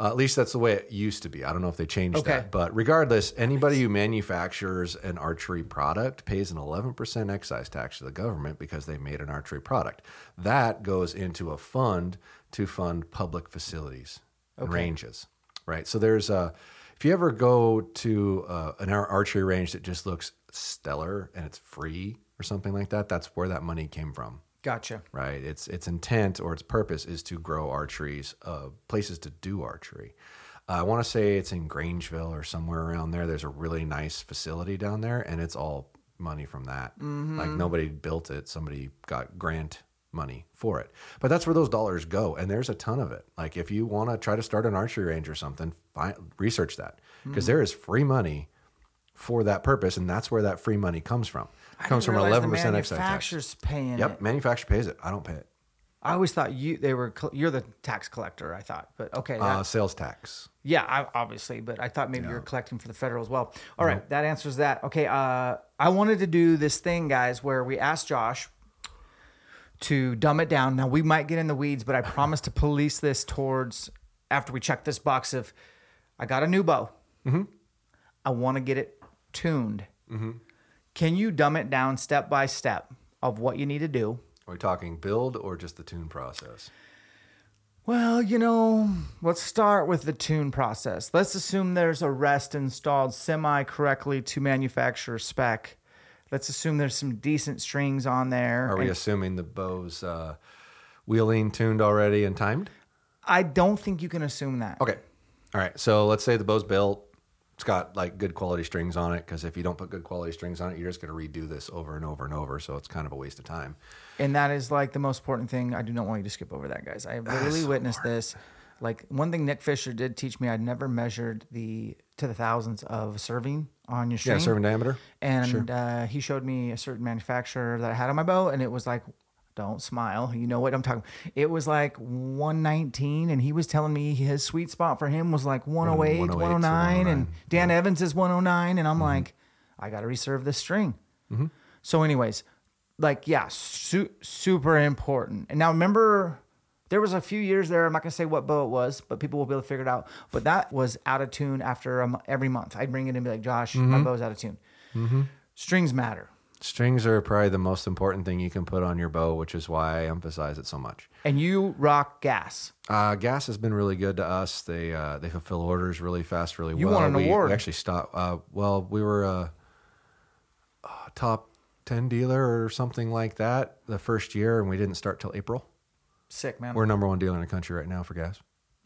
Uh, at least that's the way it used to be. I don't know if they changed Okay. that, but regardless, anybody who manufactures an archery product pays an eleven percent excise tax to the government because they made an archery product. That goes into a fund to fund public facilities and ranges, right? So there's a. If you ever go to uh, an archery range that just looks stellar and it's free or something like that, that's where that money came from Gotcha. right? Its its intent or its purpose is to grow archeries, uh, places to do archery. Uh, I want to say it's in Grangeville or somewhere around there. There's a really nice facility down there, and it's all money from that. Like nobody built it; somebody got grant money for it. But that's where those dollars go, and there's a ton of it. Like if you want to try to start an archery range or something, find, research that because there is free money for that purpose, and that's where that free money comes from. It comes from eleven percent excise tax. manufacturer's paying Yep, it. manufacturer pays it. I don't pay it. I always thought you they were col- you're the tax collector. I thought, but okay, that, Uh, sales tax. yeah, I, obviously. But I thought maybe you're collecting for the federal as well. All right, that answers that. Okay, uh, I wanted to do this thing, guys, where we asked Josh to dumb it down. Now we might get in the weeds, but I promise to police this towards after we check this box of I got a new bow. Mm-hmm. I want to get it tuned. Can you dumb it down step by step of what you need to do? Are we talking build or just the tune process? Well, you know, let's start with the tune process. Let's assume there's a rest installed semi correctly to manufacturer spec. Let's assume there's some decent strings on there. Are we And assuming the bow's uh, wheeling tuned already and timed? I don't think you can assume that. Okay. All right. So let's say the bow's built. It's got like good quality strings on it because if you don't put good quality strings on it, you're just going to redo this over and over and over. So it's kind of a waste of time. And that is like the most important thing. I do not want you to skip over that, guys. I have literally witnessed this. Like one thing Nick Fisher did teach me, I'd never measured the to the thousands of serving on your string. Yeah, serving diameter. And uh, he showed me a certain manufacturer that I had on my bow, and it was like, don't smile. You know what I'm talking. It was like 119, and he was telling me his sweet spot for him was like 108, 108 to 109, and 109. Dan Evans is 109, and Mm-hmm. I'm like, I got to reserve this string. So, anyways, like, yeah, su- super important. And now remember, there was a few years there. I'm not gonna say what bow it was, but people will be able to figure it out. But that was out of tune after every month. I'd bring it in and be like, Josh, Mm-hmm. my bow's out of tune. Strings matter, Strings are probably the most important thing you can put on your bow, which is why I emphasize it so much. and you rock gas. Uh, gas has been really good to us. They uh, they fulfill orders really fast, really You well. won an we, award. We actually stopped. Uh, well, we were a, a top ten dealer or something like that the first year, and we didn't start till April. Sick man. We're number one dealer in the country right now for gas.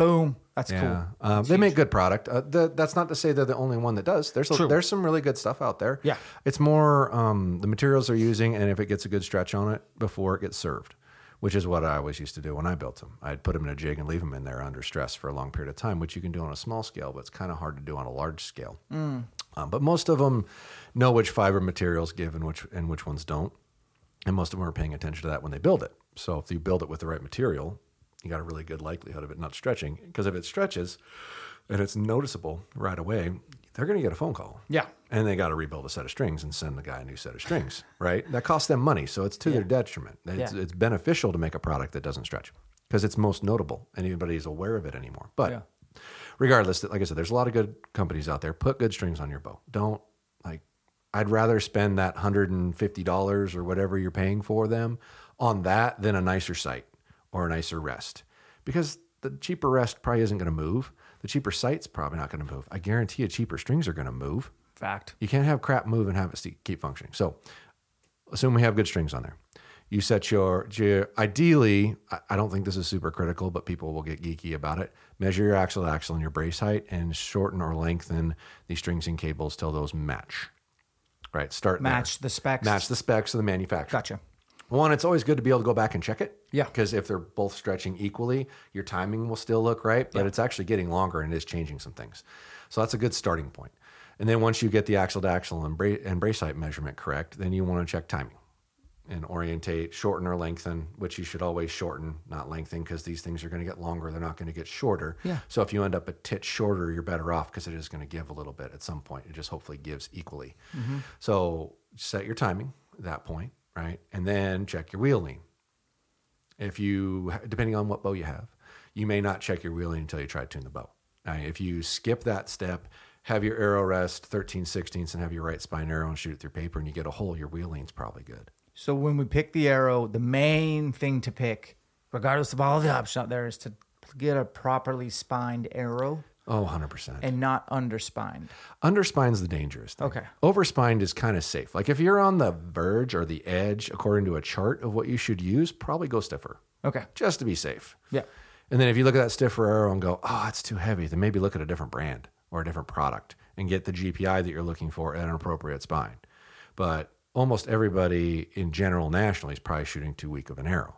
Boom. That's Yeah, cool. um, they make good product. Uh, the, that's not to say they're the only one that does. There's a, there's some really good stuff out there. Yeah. it's more um, the materials they're using, and if it gets a good stretch on it before it gets served, which is what I always used to do when I built them. I'd put them in a jig and leave them in there under stress for a long period of time, which you can do on a small scale, but it's kind of hard to do on a large scale. Um, but most of them know which fiber materials give and which and which ones don't, and most of them are paying attention to that when they build it. So if you build it with the right material, you got a really good likelihood of it not stretching. Because if it stretches and it's noticeable right away, they're going to get a phone call. Yeah. And they got to rebuild a set of strings and send the guy a new set of strings, right? That costs them money. So it's to their detriment. It's, Yeah. it's beneficial to make a product that doesn't stretch because it's most notable and anybody's aware of it anymore. But Yeah. regardless, like I said, there's a lot of good companies out there. Put good strings on your bow. Don't like, I'd rather spend that $150 or whatever you're paying for them on that than a nicer sight or a nicer rest because the cheaper rest probably isn't going to move. The cheaper sight's probably not going to move. I guarantee you, cheaper strings are going to move. Fact. You can't have crap move and have it keep functioning. So, assume we have good strings on there. You set your, your ideally, I- don't think this is super critical, but people will get geeky about it. Measure your axle to axle and your brace height and shorten or lengthen the strings and cables till those match. Right. Start there. Match the specs. Match the specs of the manufacturer. Gotcha. One, it's always good to be able to go back and check it. Yeah. Because if they're both stretching equally, your timing will still look right, but it's actually getting longer and it is changing some things. So that's a good starting point. And then once you get the axle to axle and, bra- and brace height measurement correct, then you want to check timing and orientate, shorten or lengthen, which you should always shorten, not lengthen, because these things are going to get longer. They're not going to get shorter. Yeah. So if you end up a tit shorter, you're better off because it is going to give a little bit at some point. It just hopefully gives equally. Mm-hmm. So set your timing at that point, right? And then check your wheel lean. If you, depending on what bow you have, you may not check your wheel lean until you try to tune the bow. If you skip that step, have your arrow rest 13 16ths and have your right spine arrow and shoot it through paper and you get a hole, your wheel lean's probably good. So when we pick the arrow, the main thing to pick, regardless of all the options out there, is to get a properly spined arrow Oh, 100%. and not underspined. Underspine's the dangerous thing. Okay. Overspined is kind of safe. Like if you're on the verge or the edge, according to a chart of what you should use, probably go stiffer, Okay. just to be safe. Yeah. And then if you look at that stiffer arrow and go, oh, it's too heavy, then maybe look at a different brand or a different product and get the GPI that you're looking for at an appropriate spine. But almost everybody in general nationally is probably shooting too weak of an arrow.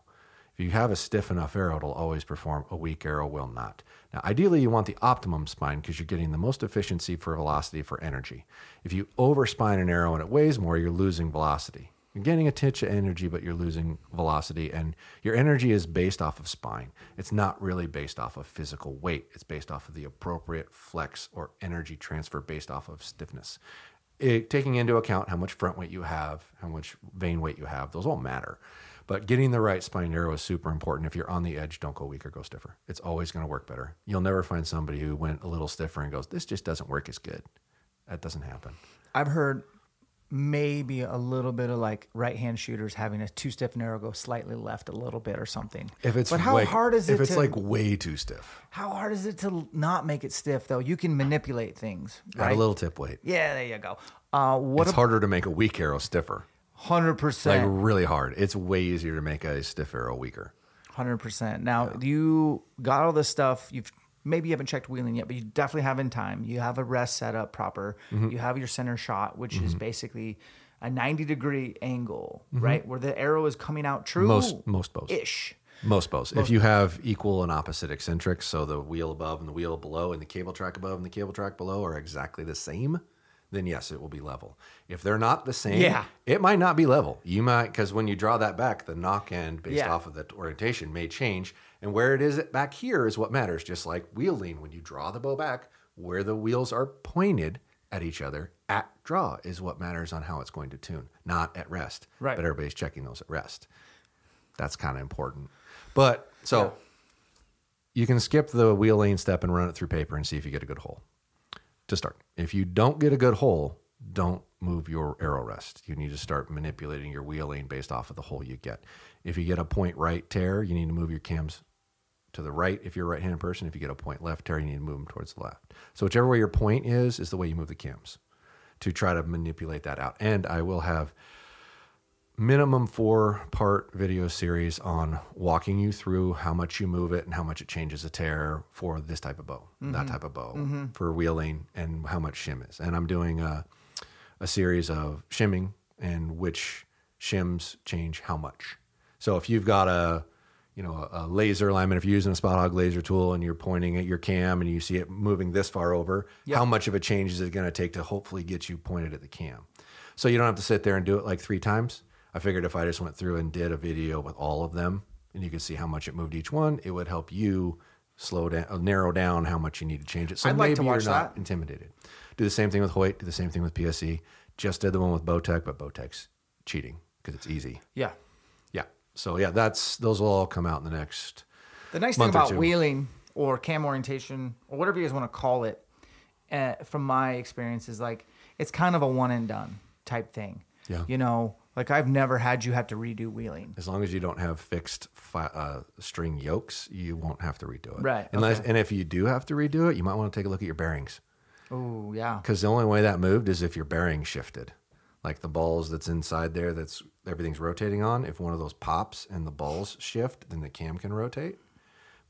If you have a stiff enough arrow, it'll always perform. A weak arrow will not. Now, ideally, you want the optimum spine because you're getting the most efficiency for velocity for energy. If you overspine an arrow and it weighs more, you're losing velocity. You're getting a titch of energy, but you're losing velocity. And your energy is based off of spine. It's not really based off of physical weight. It's based off of the appropriate flex or energy transfer based off of stiffness. It, taking into account how much front weight you have, how much vane weight you have, those all matter. But getting the right spine arrow is super important. If you're on the edge, don't go weaker, go stiffer. It's always going to work better. You'll never find somebody who went a little stiffer and goes, "This just doesn't work as good." That doesn't happen. I've heard maybe a little bit of like right hand shooters having a too stiff arrow go slightly left a little bit or something. If it's but how like- hard is it? if it's to like way too stiff, how hard is it to not make it stiff though? You can manipulate things, right? add a little tip weight. yeah, there you go. Uh, what it's harder to make a weak arrow stiffer. Hundred Like really hard. It's way easier to make a stiff arrow weaker. hundred percent. Now you got all this stuff. You've maybe you haven't checked wheeling yet, but you definitely have in time. You have a rest set up proper. Mm-hmm. You have your center shot, which is basically a ninety degree angle, Mm-hmm. right, where the arrow is coming out true. Most most bows. ish. Most bows. If you have equal and opposite eccentrics, so the wheel above and the wheel below and the cable track above and the cable track below are exactly the same, then yes, it will be level. If they're not the same, Yeah. it might not be level. You might, because when you draw that back, the nock end based Yeah. off of the orientation may change. And where it is back here is what matters, just like wheel lean. When you draw the bow back, where the wheels are pointed at each other at draw is what matters on how it's going to tune, not at rest. Right. But everybody's checking those at rest. That's kind of important. But so you can skip the wheel lean step and run it through paper and see if you get a good hole to start. If you don't get a good hole, don't move your arrow rest. You need to start manipulating your wheeling based off of the hole you get. If you get a point right tear, you need to move your cams to the right if you're a right-handed person. If you get a point left tear, you need to move them towards the left. So whichever way your point is, is the way you move the cams to try to manipulate that out. And I will have minimum four part video series on walking you through how much you move it and how much it changes a tear for this type of bow, that mm-hmm. type of bow, mm-hmm. for wheeling and how much shim is. And I'm doing a, a series of shimming and which shims change how much. So if you've got a you know a, a laser alignment, if you're using a Spot Hogg laser tool and you're pointing at your cam and you see it moving this far over, how much of a change is it going to take to hopefully get you pointed at the cam? So you don't have to sit there and do it like three times. I figured if I just went through and did a video with all of them, and you could see how much it moved each one, it would help you slow down, uh, narrow down how much you need to change it. So I'd like maybe to watch you're not that. intimidated. Do the same thing with Hoyt. Do the same thing with PSE. Just did the one with Bowtech, but Bowtech's cheating because it's easy. Yeah. Yeah. So yeah, that's those will all come out in the next. The nice thing or about two. wheeling or cam orientation or whatever you guys want to call it, uh, from my experience, is like it's kind of a one and done type thing. Yeah. You know, Like I've never had you have to redo wheeling. As long as you don't have fixed fi- uh, string yokes, you won't have to redo it. Right, Unless, okay. and if you do have to redo it, you might want to take a look at your bearings Oh yeah. because the only way that moved is if your bearing shifted, like the balls that's inside there. That's everything's rotating on. If one of those pops and the balls shift, then the cam can rotate.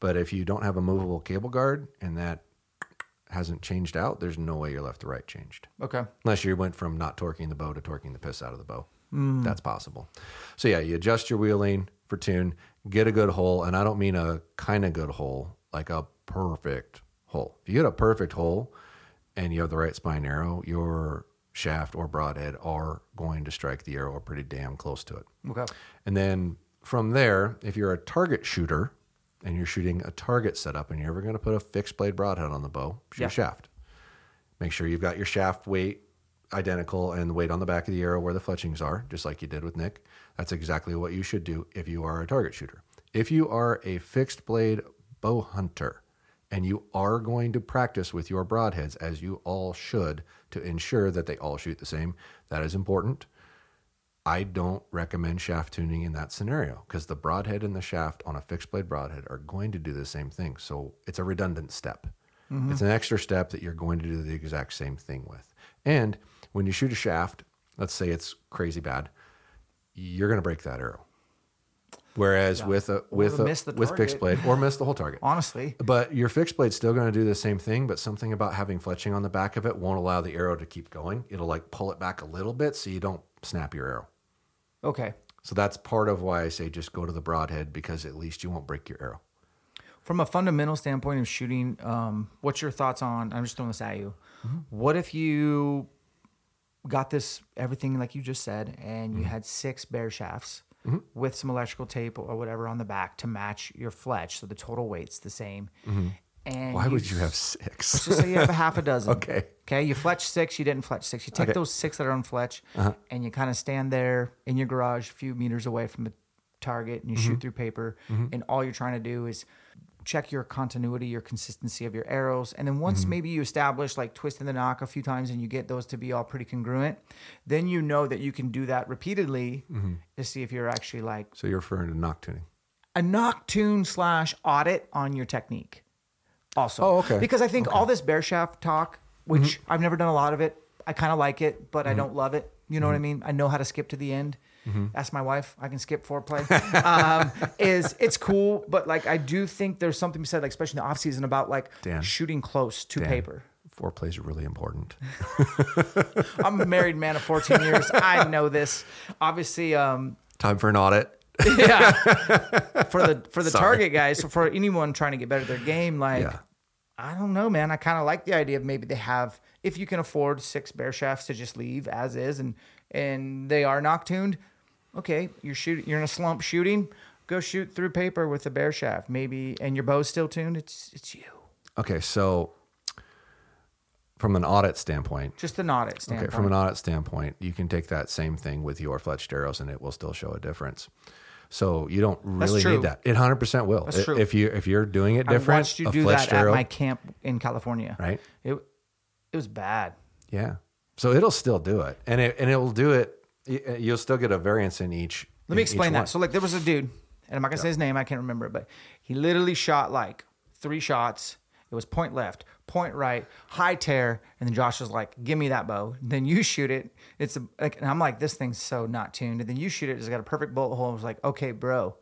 But if you don't have a movable cable guard and that hasn't changed out, there's no way your left to right changed. Okay. Unless you went from not torquing the bow to torquing the piss out of the bow. Mm. That's possible. So yeah, you adjust your wheeling for tune, get a good hole, and I don't mean a kind of good hole, like a perfect hole. If you get a perfect hole and you have the right spine arrow, your shaft or broadhead are going to strike the arrow pretty damn close to it. Okay. And then from there, if you're a target shooter and you're shooting a target setup and you're ever going to put a fixed blade broadhead on the bow, shoot Yeah. shaft. Make sure you've got your shaft weight identical and weight on the back of the arrow where the fletchings are, just like you did with Nick. That's exactly what you should do if you are a target shooter. If you are a fixed blade bow hunter and you are going to practice with your broadheads, as you all should, to ensure that they all shoot the same, that is important. I don't recommend shaft tuning in that scenario because the broadhead and the shaft on a fixed blade broadhead are going to do the same thing. So it's a redundant step. Mm-hmm. It's an extra step that you're going to do the exact same thing with. And when you shoot a shaft, let's say it's crazy bad, you're going to break that arrow. Whereas with a with a with fixed blade or miss the whole target. Honestly. But your fixed blade's still going to do the same thing, but something about having fletching on the back of it won't allow the arrow to keep going. It'll like pull it back a little bit so you don't snap your arrow. Okay. So that's part of why I say just go to the broadhead because at least you won't break your arrow. From a fundamental standpoint of shooting, um, what's your thoughts on? I'm just throwing this at you. What if you got this everything like you just said, and you mm-hmm. had six bare shafts mm-hmm. with some electrical tape or whatever on the back to match your fletch, so the total weight's the same. Mm-hmm. And Why would you have six? Let's just say you have a half a dozen. Okay. Okay. You fletch six, you didn't fletch six. You take Okay. those six that are on fletch uh-huh. and you kind of stand there in your garage a few meters away from the target and you shoot through paper. And all you're trying to do is check your continuity, your consistency of your arrows. And then once mm-hmm. maybe you establish like twisting the nock a few times and you get those to be all pretty congruent, then you know that you can do that repeatedly mm-hmm. to see if you're actually like so you're referring to nock tuning. a nock tune slash audit on your technique also. Oh, okay. because i think all this bare shaft talk which mm-hmm. i've never done a lot of it i kind of like it but i don't love it. You know what i mean? I know how to skip to the end ask my wife i can skip foreplay um, is it's cool but like i do think there's something to be said like especially in the off season about like Dan. shooting close to Dan, paper Foreplay is really important. i'm a married man of 14 years i know this obviously um, Time for an audit. yeah for the for the Sorry. target guys so for anyone trying to get better at their game like Yeah. i don't know man i kind of like the idea of maybe they have if you can afford six bare shafts to just leave as is and and they are nock tuned okay you're shooting you're in a slump shooting go shoot through paper with a bare shaft maybe and your bow's still tuned it's it's you Okay, so from an audit standpoint, just an audit standpoint Okay, from an audit standpoint, you can take that same thing with your fletched arrows, and it will still show a difference. So you don't really need that. It hundred percent will. That's true. If you if you're doing it different, I watched you do that arrow, at my camp in california right? it it was bad Yeah. So it'll still do it, and it and it will do it. Y- eh, You'll still get a variance in each. Let me in each explain one. that. So, like, there was a dude, and I'm not gonna say his name. I can't remember, it, but he literally shot like three shots. It was point left, point right, high tear, and then Josh was like, "Give me that bow." Then you shoot it. It's a, like, and I'm like, "This thing's so not tuned." And then you shoot it. It's got a perfect bullet hole. I was like, "Okay, bro,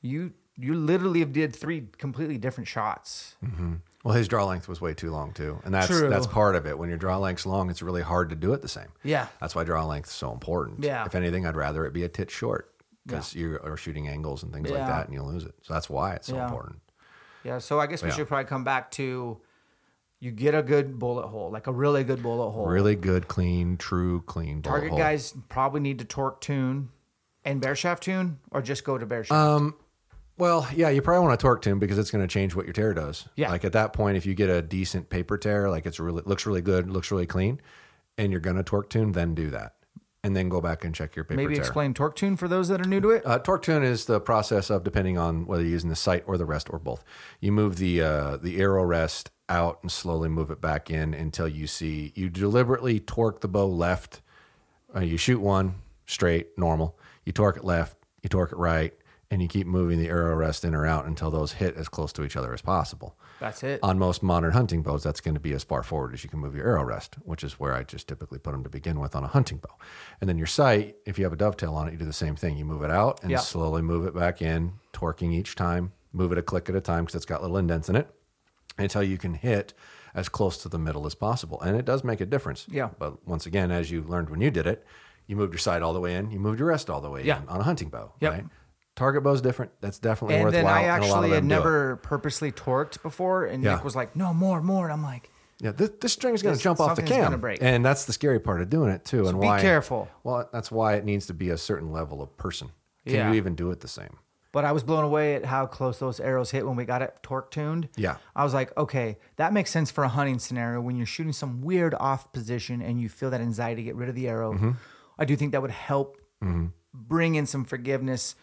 you you literally did three completely different shots." Mm-hmm. Well, his draw length was way too long too, and that's True. that's part of it. When your draw length's long, it's really hard to do it the same. Yeah. That's why draw length is so important. Yeah. If anything, I'd rather it be a tit short because you are shooting angles and things like that, and you'll lose it. So that's why it's so Yeah. important. Yeah. So I guess we Yeah. should probably come back to. You get a good bullet hole, like a really good bullet hole. Really good, clean, true, clean Target hole. guys probably need to torque tune and bare shaft tune, or just go to bare shaft. Um, Well, yeah, you probably want to torque tune because it's going to change what your tear does. Yeah. Like at that point, if you get a decent paper tear, like it's really looks really good, looks really clean, and you're going to torque tune, then do that, and then go back and check your paper Maybe tear. explain torque tune for those that are new to it. Uh, torque tune is the process of depending on whether you're using the sight or the rest or both. You move the uh, the arrow rest out and slowly move it back in until you see you deliberately torque the bow left. Uh, you shoot one, straight, normal. You torque it left, you torque it right, and you keep moving the arrow rest in or out until those hit as close to each other as possible. That's it. On most modern hunting bows, that's going to be as far forward as you can move your arrow rest, which is where I just typically put them to begin with on a hunting bow. And then your sight, if you have a dovetail on it, you do the same thing. You move it out and Yeah. slowly move it back in, torquing each time, move it a click at a time because it's got little indents in it until you can hit as close to the middle as possible. And it does make a difference. Yeah. But once again, as you learned when you did it, you moved your sight all the way in, you moved your rest all the way Yeah. in on a hunting bow. Yep. Right? Target bow's different. That's definitely and worthwhile. then I and lot of actually had never purposely torqued before, and Yeah. Nick was like, "No more, more." And I'm like, Yeah, this, this string is going to jump off the cam, and that's the scary part of doing it too. and be why? careful. Well, that's why it needs to be a certain level of person. Can Yeah. you even do it the same? But I was blown away at how close those arrows hit when we got it torque tuned. Yeah. I was like, okay, that makes sense for a hunting scenario when you're shooting some weird off position and you feel that anxiety to get rid of the arrow. Mm-hmm. I do think that would help bring in some forgiveness.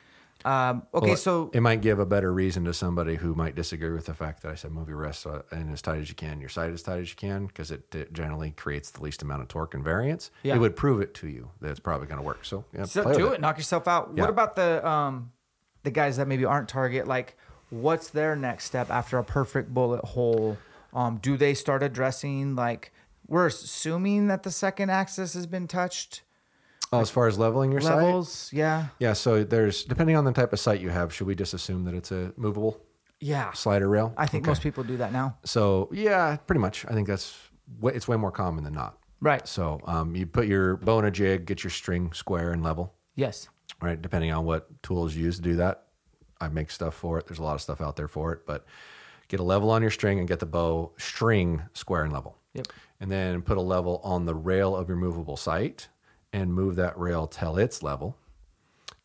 Um, okay, Well, so it might give a better reason to somebody who might disagree with the fact that I said move your wrist uh, and as tight as you can, your sight as tight as you can, because it, it generally creates the least amount of torque and variance. Yeah. It would prove it to you that it's probably going to work. So yeah, So do with it. knock yourself out. Yeah. What about the um the guys that maybe aren't target? Like, what's their next step after a perfect bullet hole? Um, do they start addressing like we're assuming that the second axis has been touched? Oh, as far as leveling your Levels, yeah, yeah. So there's depending on the type of sight you have, should we just assume that it's a movable yeah. slider rail? I think Okay. most people do that now. So yeah, pretty much. I think that's it's way more common than not. Right. So um, you put your bow in a jig, get your string square and level. Yes. Right, depending on what tools you use to do that. I make stuff for it. There's a lot of stuff out there for it, but get a level on your string and get the bow string square and level. Yep. And then put a level on the rail of your movable sight and move that rail till it's level.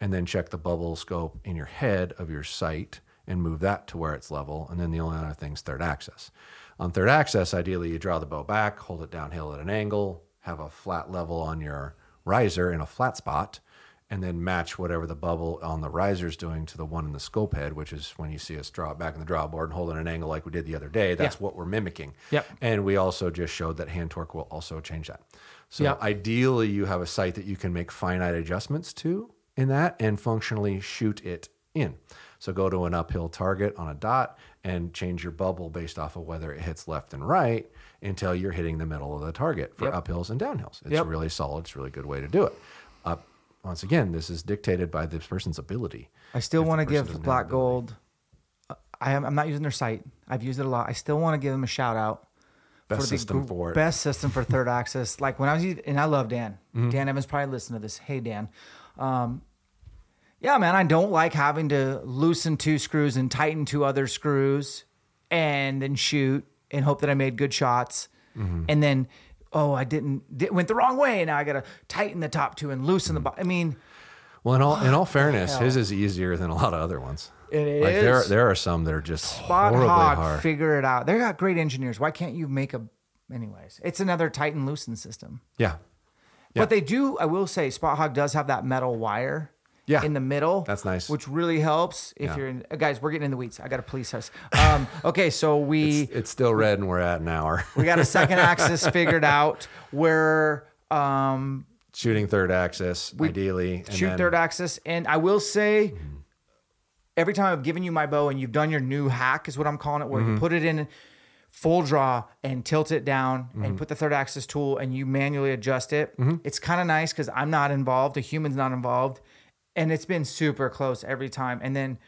And then check the bubble scope in your head of your sight and move that to where it's level. And then the only other thing is third axis. On third axis, ideally you draw the bow back, hold it downhill at an angle, have a flat level on your riser in a flat spot, and then match whatever the bubble on the riser is doing to the one in the scope head, which is when you see us draw it back in the draw board and hold it at an angle like we did the other day. That's Yeah. what we're mimicking. Yep. And we also just showed that hand torque will also change that. So Yep. ideally, you have a sight that you can make finite adjustments to in that and functionally shoot it in. So go to an uphill target on a dot and change your bubble based off of whether it hits left and right until you're hitting the middle of the target for Yep. uphills and downhills. It's Yep. really solid. It's a really good way to do it. Up once again, this is dictated by this person's ability. I still want to give Black. Gold. uh, I am, I'm not using their sight. I've used it a lot. I still want to give them a shout out. Best the system gr- for it. Best system for third axis. Like when I was, and I love Dan. Mm-hmm. Dan Evans probably listened to this. Hey Dan, um, yeah, man, I don't like having to loosen two screws and tighten two other screws, and then shoot and hope that I made good shots, Mm-hmm. and then oh I didn't did, went the wrong way. Now I got to tighten the top two and loosen Mm. the. Bo- I mean, Well, in all in all fairness, his is easier than a lot of other ones. It like There, is. there are some that are just Spot horribly Hog, hard. figure it out. They got great engineers. Why can't you make a? Anyways, it's another tighten loosen system. yeah, Yeah. But they do. I will say, Spot Hogg does have that metal wire. Yeah. in the middle. That's nice. Which really helps if Yeah. you're in. guys, we're getting in the weeds. I got to police us. Um, okay, so we it's, it's still red, and we're at an hour. we got a second axis figured out. Where um, Shooting third axis, ideally. and shoot then- third axis. And I will say, every time I've given you my bow and you've done your new hack, is what I'm calling it, where Mm-hmm. you put it in full draw and tilt it down Mm-hmm. and put the third axis tool and you manually adjust it. It's kind of nice because I'm not involved, a human's not involved. And it's been super close every time. And then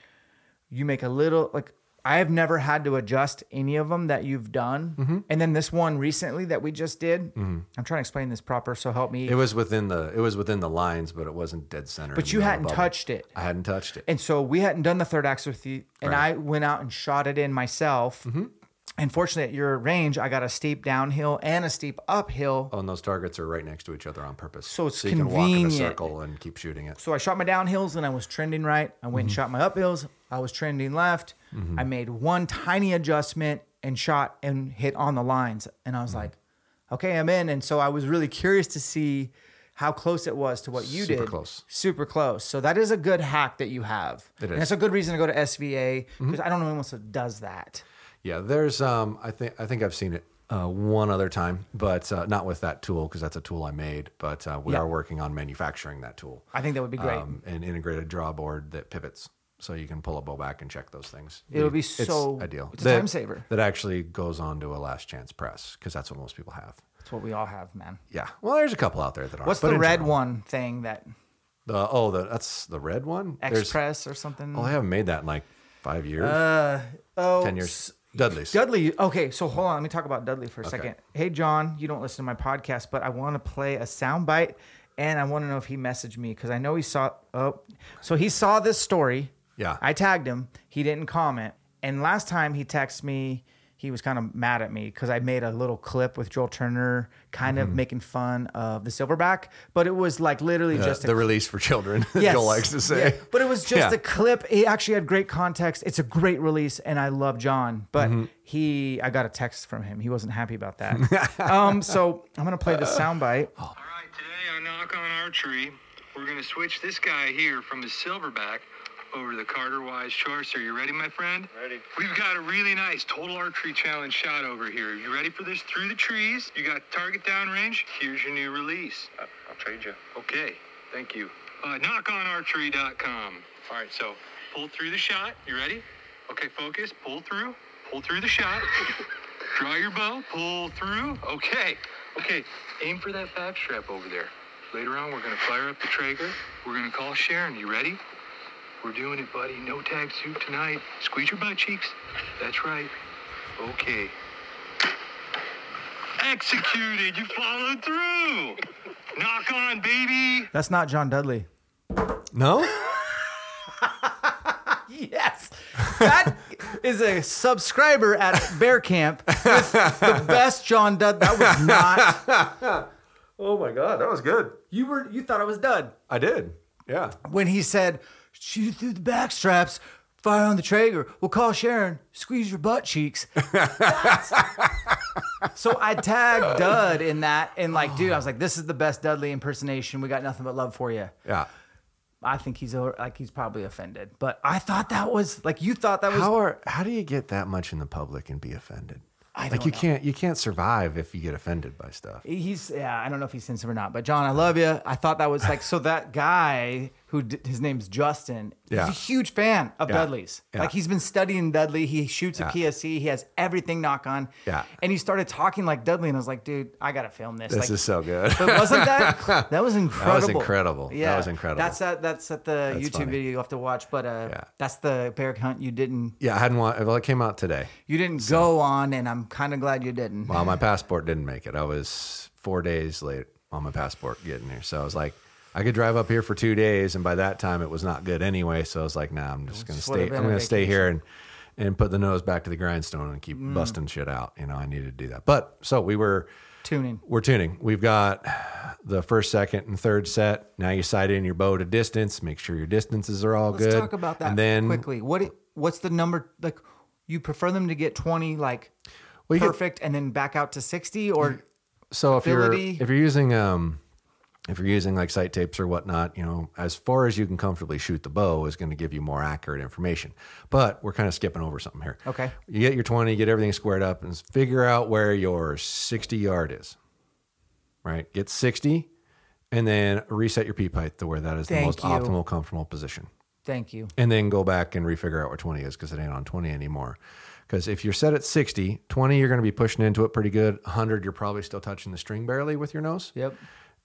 you make a little, like, I have never had to adjust any of them that you've done. Mm-hmm. And then this one recently that we just did, I'm trying to explain this proper. So help me. It was within the it was within the lines, but it wasn't dead center. but you hadn't touched it. I hadn't touched it. And so we hadn't done the third axis with you, and I went out and shot it in myself. Mm-hmm. And fortunately, at your range, I got a steep downhill and a steep uphill. Oh, and those targets are right next to each other on purpose. So it's so you can walk in a circle and keep shooting it. So I shot my downhills and I was trending right. I went and shot my uphills. I was trending left. I made one tiny adjustment and shot and hit on the lines. And I was like, okay, I'm in. And so I was really curious to see how close it was to what you Super did. Super close. Super close. So that is a good hack that you have. It And it's a good reason to go to SVA because I don't know anyone else that does that. Yeah, there's um I think I think I've seen it uh, one other time, but uh, not with that tool because that's a tool I made. But uh, we Yeah. are working on manufacturing that tool. I think that would be great. Um, an integrated draw board that pivots, so you can pull a bow back and check those things. It would be It's so- ideal. it's a That- time saver. That actually goes on to a last chance press because that's what most people have. That's what we all have, man. Yeah. Well, there's a couple out there that are. What's the red general- one thing that The oh, the that's the red one. There's- Express or something? Oh, I haven't made that in like five years, Uh oh, ten years. Dudley's. Dudley. Okay, so hold on. Let me talk about Dudley for a second. Hey, John, you don't listen to my podcast, but I want to play a sound bite, and I want to know if he messaged me because I know he saw. Oh, so he saw this story. Yeah. I tagged him. He didn't comment, and last time he texted me, he was kind of mad at me because I made a little clip with Joel Turner, kind Mm-hmm. of making fun of the silverback, but it was like literally just a the release for children. Yes. Joel likes to say. Yeah. But it was just Yeah. a clip. He actually had great context. It's a great release, and I love John. But Mm-hmm. he, I got a text from him. He wasn't happy about that. um, so I'm gonna play the soundbite. All right, today on Knock on our tree. we're going to switch this guy here from his silverback over the Carter Wise Choice. Are you ready, my friend? Ready. We've got a really nice total archery challenge shot over here. You ready for this? Through the trees. You got target downrange. Here's your new release. I'll trade you. Okay, thank you. Uh, nockonarchery.com. All right, so pull through the shot. You ready? Okay, focus. Pull through. Pull through the shot. Draw your bow, pull through. Okay, okay. Aim for that back strap over there. Later on, we're gonna fire up the Traeger. We're gonna call Sharon. You ready? We're doing it, buddy. No tag suit tonight. Squeeze your butt cheeks. That's right. Okay. Executed. You followed through. Nock On, baby. That's not John Dudley. No. Yes, that is a subscriber at Bear Camp with the best John Dud. That was not. Oh my god, that was good. You were. You thought I was Dud I did. Yeah. when he said, "Shoot through the back straps." Fire on the Traeger. We'll call Sharon. Squeeze your butt cheeks. So I tagged Dud in that, and like, dude, I was like, "This is the best Dudley impersonation. We got nothing but love for you." Yeah. I think he's like he's probably offended, but I thought that was like you thought that was. How are how do you get that much in the public and be offended? I like you know. can't you can't survive if you get offended by stuff. He's yeah, I don't know if he's sensitive or not, but John, I love you. I thought that was like so that guy who d- his name's Justin. Yeah. He's a huge fan of Yeah. Dudley's. Yeah. Like he's been studying Dudley. He shoots a PSE. He has everything Nock On. Yeah. And he started talking like Dudley, and I was like, dude, I gotta film this. This like, is so good. but wasn't that that was incredible? That was incredible. Yeah, That was incredible. That's at that's at the That's YouTube funny. video you have to watch. But uh, Yeah. that's the bear hunt you didn't yeah, I hadn't want well it came out today. you didn't go on, and I'm kind of glad you didn't. Well, my passport didn't make it. I was four days late on my passport getting here. So I was like, I could drive up here for two days, and by that time it was not good anyway. So I was like, nah, I'm just gonna stay. I'm gonna stay here and and put the nose back to the grindstone and keep Mm. busting shit out. You know, I needed to do that. But so we were Tuning. we're tuning. We've got the first, second, and third set. Now you sight in your bow to distance. Make sure your distances are all Let's good. talk about that And then quickly. What it- what's the number like? You prefer them to get twenty like Well, you get- perfect and then back out to sixty, or So if you're if you're using um if you're using like sight tapes or whatnot, you know, as far as you can comfortably shoot the bow is going to give you more accurate information. But we're kind of skipping over something here. Okay. You get your 20, get everything squared up and figure out where your 60 yard is. Right? Get 60 and then reset your peep height to where that is the most you. optimal comfortable position. thank you. And then go back and refigure out where 20 is because it ain't on 20 anymore. Because if you're set at 60, 20, you're going to be pushing into it pretty good. 100, you're probably still touching the string barely with your nose. Yep.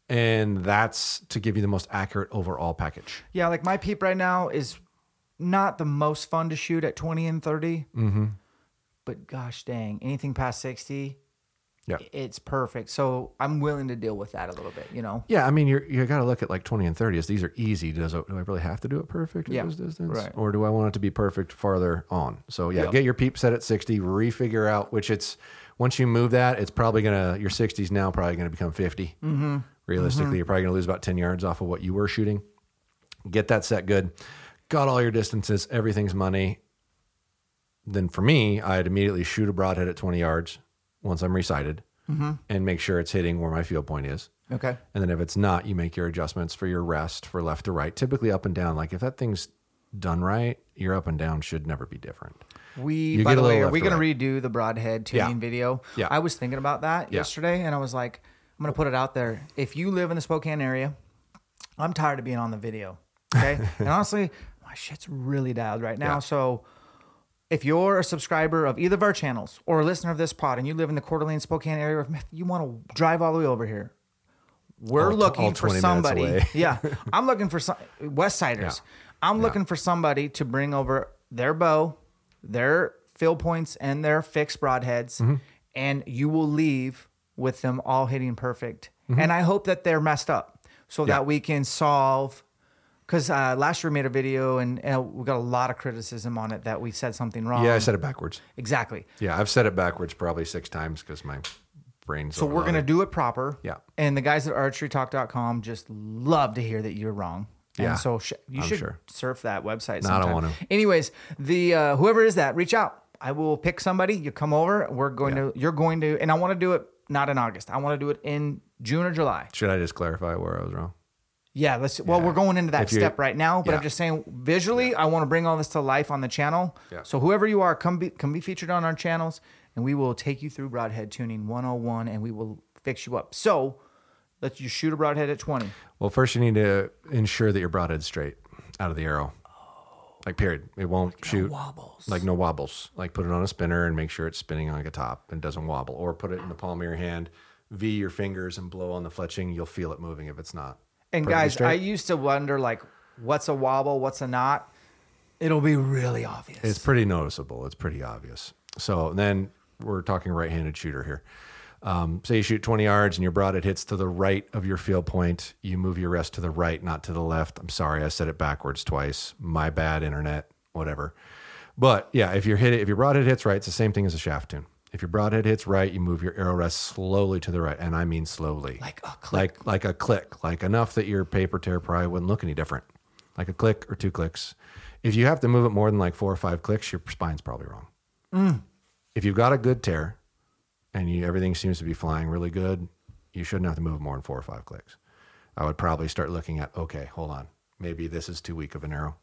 And that's to give you the most accurate overall package. Yeah, like my peep right now is not the most fun to shoot at twenty and 30 Mm-hmm. But gosh dang, anything past sixty, Yeah. it's perfect. So I'm willing to deal with that a little bit. You know. Yeah, I mean, you're, you got to look at like 20 and 30 as these are easy. Does it, do I really have to do it perfect at Yeah, those distance? right. Or do I want it to be perfect farther on? So yeah, Yep. get your peep set at 60, refigure out which it's, once you move that, it's probably going to, your 60s now probably going to become 50. Mm-hmm. Realistically, mm-hmm. you're probably going to lose about 10 yards off of what you were shooting. Get that set good. Got all your distances, everything's money. Then for me, I'd immediately shoot a broadhead at 20 yards once I'm resighted mm-hmm. and make sure it's hitting where my field point is. Okay. And then if it's not, you make your adjustments for your rest for left to right, typically up and down. Like if that thing's done right, your up and down should never be different. We, You by the way, are we going or to redo the broadhead tuning Yeah. video? Yeah. I was thinking about that Yeah. yesterday, and I was like, I'm going to put it out there. If you live in the Spokane area, I'm tired of being on the video. Okay, and honestly, my shit's really dialed right now. Yeah. So, if you're a subscriber of either of our channels or a listener of this pod, and you live in the Coeur d'Alene, Spokane area, if you want to drive all the way over here, we're All looking all for somebody. yeah, I'm looking for some West Siders. I'm looking for somebody to bring over their bow, their fill points, and their fixed broadheads, Mm-hmm. and you will leave with them all hitting perfect. Mm-hmm. And I hope that they're messed up so that we can solve. Because uh, last year we made a video and, and we got a lot of criticism on it that we said something wrong. Yeah, I said it backwards. exactly. Yeah, I've said it backwards probably six times because my brain's. So we're gonna do it proper. Yeah. And the guys at archerytalk.com just love to hear that you're wrong. Yeah, And so sh- you I'm should sure. surf that website. No, I don't want to. Anyways, the uh, whoever is that, reach out. I will pick somebody. You come over. We're going to. You're going to, and I want to do it not in August. I want to do it in June or July. Should I just clarify where I was wrong? Yeah, let's. Well, we're going into that step right now, but I'm just saying visually, I want to bring all this to life on the channel. Yeah. So whoever you are, come be come be featured on our channels, and we will take you through broadhead tuning 101, and we will fix you up. So let's you shoot a broadhead at 20. Well, first you need to ensure that your broadhead's straight out of the arrow. Like period. It won't shoot wobbles. Like no wobbles. Like put it on a spinner and make sure it's spinning on like a top and doesn't wobble. Or put it in the palm of your hand, V your fingers and blow on the fletching. You'll feel it moving if it's not. And guys, straight. I used to wonder like, what's a wobble, what's a knot. It'll be really obvious. It's pretty noticeable. It's pretty obvious. So then we're talking right-handed shooter here. Um, say you shoot 20 yards and your broadhead hits to the right of your field point. You move your rest to the right, not to the left. I'm sorry, I said it backwards twice. My bad, internet, whatever. But yeah, if your hit if your broadhead hits right, it's the same thing as a shaft tune. If your broadhead hits right, you move your arrow rest slowly to the right, and I mean slowly, Like a click. like like a click, like enough that your paper tear probably wouldn't look any different, like a click or two clicks. If you have to move it more than like four or five clicks, your spine's probably wrong. Mm. If you've got a good tear, and you, everything seems to be flying really good, you shouldn't have to move more than four or five clicks. I would probably start looking at okay, hold on, maybe this is too weak of an arrow,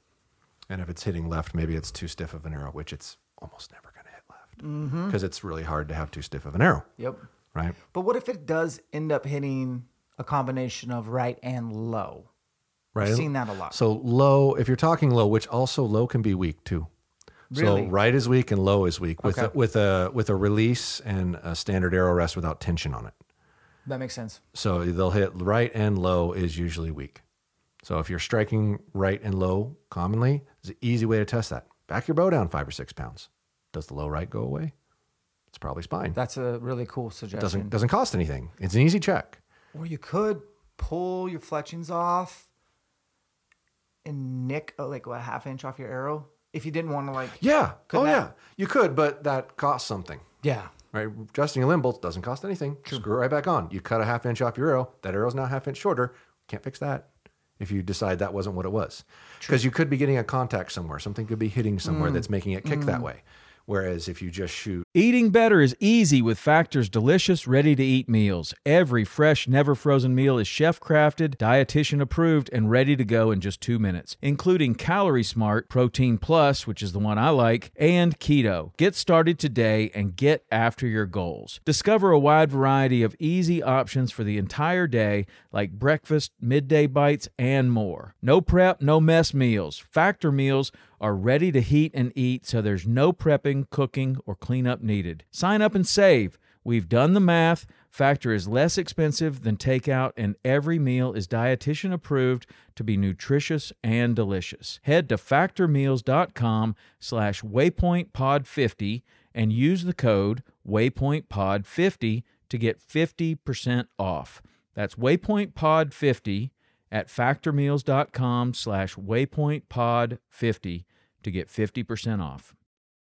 and if it's hitting left, maybe it's too stiff of an arrow, which it's almost never going to hit left mm-hmm. because it's really hard to have too stiff of an arrow, Yep. right? But what if it does end up hitting a combination of right and low? Right. I've seen that a lot. So low, if you're talking low, which also low can be weak too. Really? So right is weak and low is weak with Okay. a, with a with a release and a standard arrow rest without tension on it. That makes sense. So they'll hit right and low is usually weak. So if you're striking right and low commonly, it's an easy way to test that. Back your bow down five or six pounds. Does the low right go away? It's probably spine. That's a really cool suggestion. doesn't doesn't cost anything. It's an easy check. Or you could pull your fletchings off and nick uh, like what, a half inch off your arrow if you didn't want to like Yeah. Oh that- yeah. You could, but that costs something. yeah Right, adjusting a limb bolt doesn't cost anything. Screw it right back on. You cut a half inch off your arrow. That arrow's now half inch shorter. Can't fix that if you decide that wasn't what it was, because you could be getting a contact somewhere. Something could be hitting somewhere Mm. that's making it kick that way. Whereas if you just shoot, Eating better is easy with Factor's delicious, ready to eat meals. Every fresh, never frozen meal is chef crafted, dietitian approved, and ready to go in just two minutes, including Calorie Smart, Protein Plus, which is the one I like, and Keto. Get started today and get after your goals. Discover a wide variety of easy options for the entire day, like breakfast, midday bites, and more. No prep, no mess meals. Factor meals are ready to heat and eat, so there's no prepping, cooking, or cleanup needed. Sign up and save. We've done the math. Factor is less expensive than takeout, and every meal is dietitian approved to be nutritious and delicious. Head to factormeals.com slash waypointpod50 and use the code waypointpod50 to get 50% off. That's waypointpod50 at factormeals.com slash waypointpod50 to get 50% off.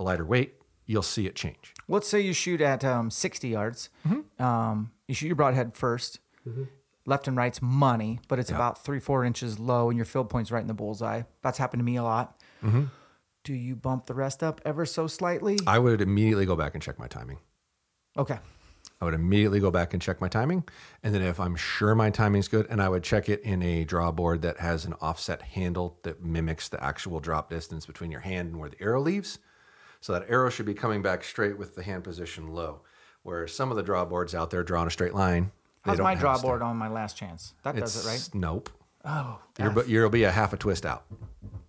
a lighter weight, you'll see it change. Let's say you shoot at um, 60 yards. Mm-hmm. Um, you shoot your broadhead 1st Left and right's money, but it's about three, four inches low, and your field point's right in the bullseye. That's happened to me a lot. Mm-hmm. Do you bump the rest up ever so slightly? I would immediately go back and check my timing. okay. I would immediately go back and check my timing. And then if I'm sure my timing's good, and I would check it in a draw board that has an offset handle that mimics the actual drop distance between your hand and where the arrow leaves. So that arrow should be coming back straight with the hand position low. Where some of the draw boards out there draw in a straight line. How's my draw board on my last chance? That does it, right? Nope. Oh, You're, you'll be a half a twist out.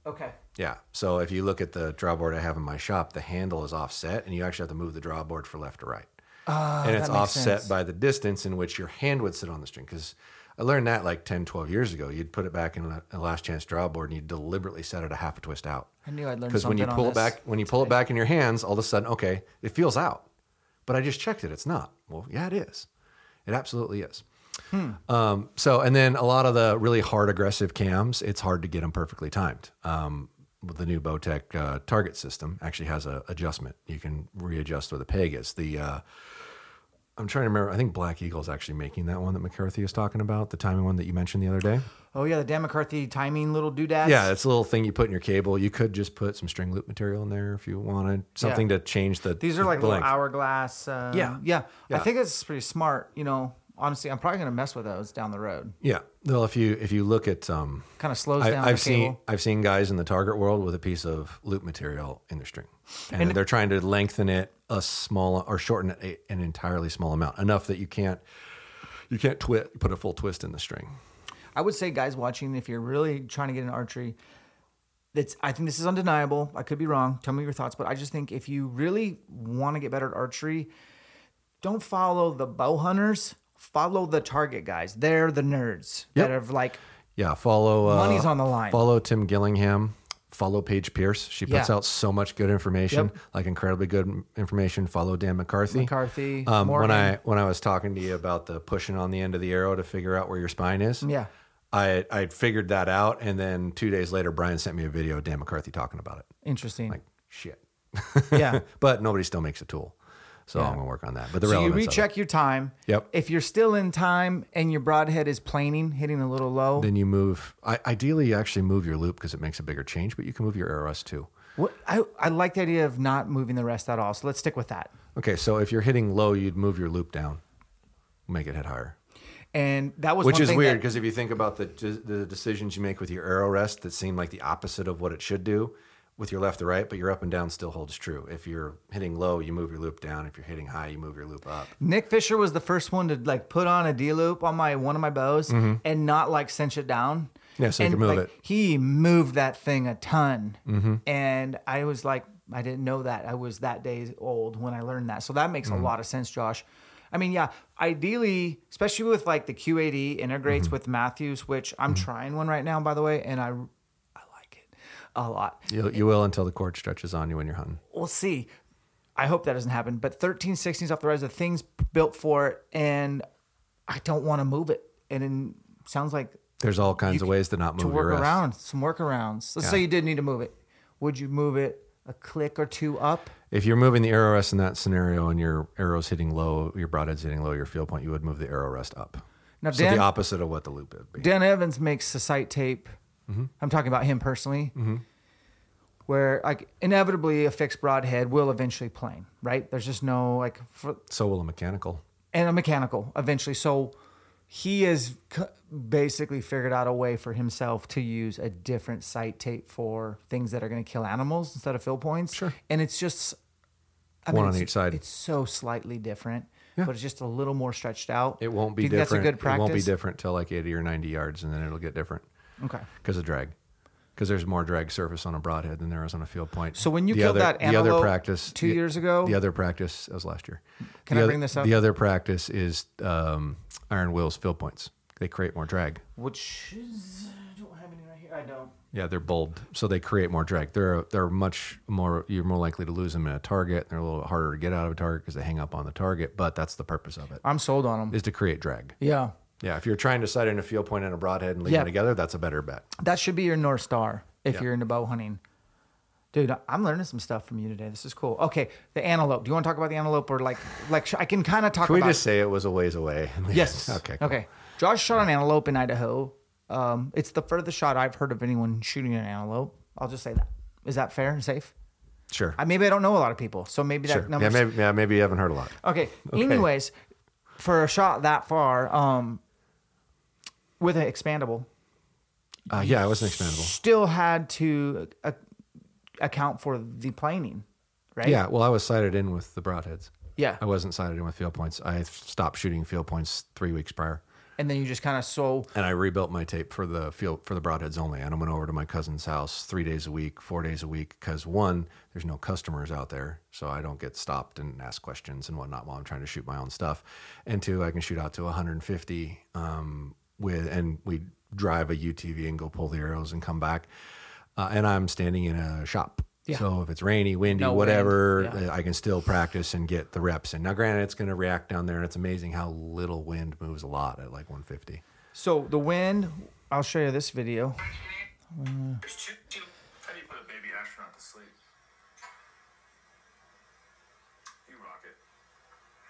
okay. Yeah. So if you look at the draw board I have in my shop, the handle is offset, and you actually have to move the draw board for left to right. Ah, and it's offset sense. by the distance in which your hand would sit on the string. Because I learned that like 10, 12 years ago. You'd put it back in a, a last chance draw board, and you'd deliberately set it a half a twist out. I knew I'd learn that. Because when you pull it back, when you pull it back in your hands, all of a sudden, okay, it feels out. But I just checked it; it's not. Well, yeah, it is. It absolutely is. Hmm. Um, so, and then a lot of the really hard aggressive cams, it's hard to get them perfectly timed. Um, with the new Bowtech uh, target system, actually has a adjustment. You can readjust where the peg is. The uh, I'm trying to remember. I think Black Eagle is actually making that one that McCarthy is talking about, the timing one that you mentioned the other day. Oh yeah, the Dan McCarthy timing little doodads. Yeah, it's a little thing you put in your cable. You could just put some string loop material in there if you wanted something Yeah. to change the. These are the like little hourglass. Uh, Yeah. yeah, I think it's pretty smart. You know, honestly, I'm probably gonna mess with those down the road. Yeah. Well, if you if you look at um, Kind of slows I, down I've the seen cable. I've seen guys in the target world with a piece of loop material in their string, and, they're trying to lengthen it a small or shorten it a, an entirely small amount, enough that you can't you can't twi- put a full twist in the string. I would say, guys watching, if you're really trying to get an archery, it's. I think this is undeniable. I could be wrong. Tell me your thoughts, but I just think if you really want to get better at archery, don't follow the bow hunters. Follow the target guys. They're the nerds Yep. that have like. Yeah, follow uh, Money's on the line. Follow Tim Gillingham. Follow Paige Pearce. She puts Yeah. out so much good information, Yep. like incredibly good information. Follow Dan McCarthy. McCarthy, Um, when I when I was talking to you about the pushing on the end of the arrow to figure out where your spine is, Yeah. I I figured that out, and then two days later, Brian sent me a video of Dan McCarthy talking about it. Interesting. Like shit, yeah. but nobody still makes a tool, so I'm gonna work on that. But the So you relevance of it. recheck your time. Yep. If you're still in time and your broadhead is planing, hitting a little low, then you move. I, ideally, you actually move your loop because it makes a bigger change, but you can move your arrow rest too. what, I, I like the idea of not moving the rest at all. So let's stick with that. Okay, so if you're hitting low, you'd move your loop down, make it hit higher. And that was Which is weird because if you think about the the decisions you make with your arrow rest that seem like the opposite of what it should do with your left to right, but your up and down still holds true. If you're hitting low, you move your loop down. If you're hitting high, you move your loop up. Nick Fisher was the first one to like put on a D loop on my one of my bows and not like cinch it down. Mm-hmm. Yeah, so you can move like, it. He moved that thing a ton, Mm-hmm. and I was like, I didn't know that. I was that day old when I learned that. So that makes Mm-hmm. a lot of sense, Josh. I mean, yeah, ideally, especially with like the QAD integrates Mm-hmm. with Mathews, which I'm trying one right now, by the way, and I, I like it a lot. You, you will until the cord stretches on you when you're hunting. we'll see. I hope that doesn't happen. But 13, 16 is off the rise. The thing's built for it, and I don't want to move it. And it sounds like There's all kinds of ways to not to move work your around some workarounds. Let's Yeah. say you did need to move it. Would you move it a click or two up? If you're moving the arrow rest in that scenario and your arrow's hitting low, your broadhead's hitting low, your field point, you would move the arrow rest up. Now, so Dan- the opposite of what the loop would be. Dan Evans makes a sight tape. Mm-hmm. I'm talking about him personally. Where like inevitably a fixed broadhead will eventually plane, right? There's just no like for, so will a mechanical. and a mechanical eventually. So he has c- basically figured out a way for himself to use a different sight tape for things that are going to kill animals instead of fill points. Sure. And it's just I One on it's- each side. It's so slightly different, but it's just a little more stretched out. It won't be Do you think different. That's a good practice. It won't be different till like 80 or 90 yards, and then it'll get different Okay. because of drag. Because there's more drag surface on a broadhead than there is on a field point. So when you the killed other, that the other practice two the- years ago- the other practice that was last year. Can The I other- bring this up? The other practice is um, Iron Will's field points. They create more drag. Which is I don't have any right here. I don't. Yeah, they're bulbed, so they create more drag. They're they're much more. You're more likely to lose them in a target. They're a little harder to get out of a target because they hang up on the target. But that's the purpose of it I'm sold on them. is to create drag. Yeah. Yeah, if you're trying to sight in a field point and a broadhead and leave Yeah. them together, that's a better bet. That should be your north star if Yeah. you're into bow hunting. Dude, I'm learning some stuff from you today. This is cool. Okay, the antelope. Do you want to talk about the antelope or like like sh- I can kind of talk Can we just say it was a ways away? Yes. okay. cool. Okay. Josh shot an antelope in Idaho. Um, it's the furthest shot I've heard of anyone shooting an antelope. I'll just say that. Is that fair and safe? Sure. I, maybe I don't know a lot of people, so maybe that sure. number. Yeah, maybe, yeah, maybe you haven't heard a lot. Okay. Anyways, for a shot that far, um, with an expandable, Uh, yeah, it was an expandable. still had to uh, account for the planing, right? Yeah, well, I was sighted in with the broadheads. Yeah. I wasn't sighted in with field points. I stopped shooting field points three weeks prior, And then you just kind of so and I rebuilt my tape for the field for the broadheads only. And I went over to my cousin's house three days a week, four days a week, because one, there's no customers out there, so I don't get stopped and asked questions and whatnot while I'm trying to shoot my own stuff. And two, I can shoot out to 150 um, with, and we drive a UTV and go pull the arrows and come back. Uh, and I'm standing in a shop. Yeah. So if it's rainy, windy, No wind, whatever, yeah. uh, I can still practice and get the reps in. Now, granted, it's going to react down there, and it's amazing how little wind moves a lot at like 150. so the wind. I'll show you this video. There's two, two. How do you put a baby astronaut to sleep? You rock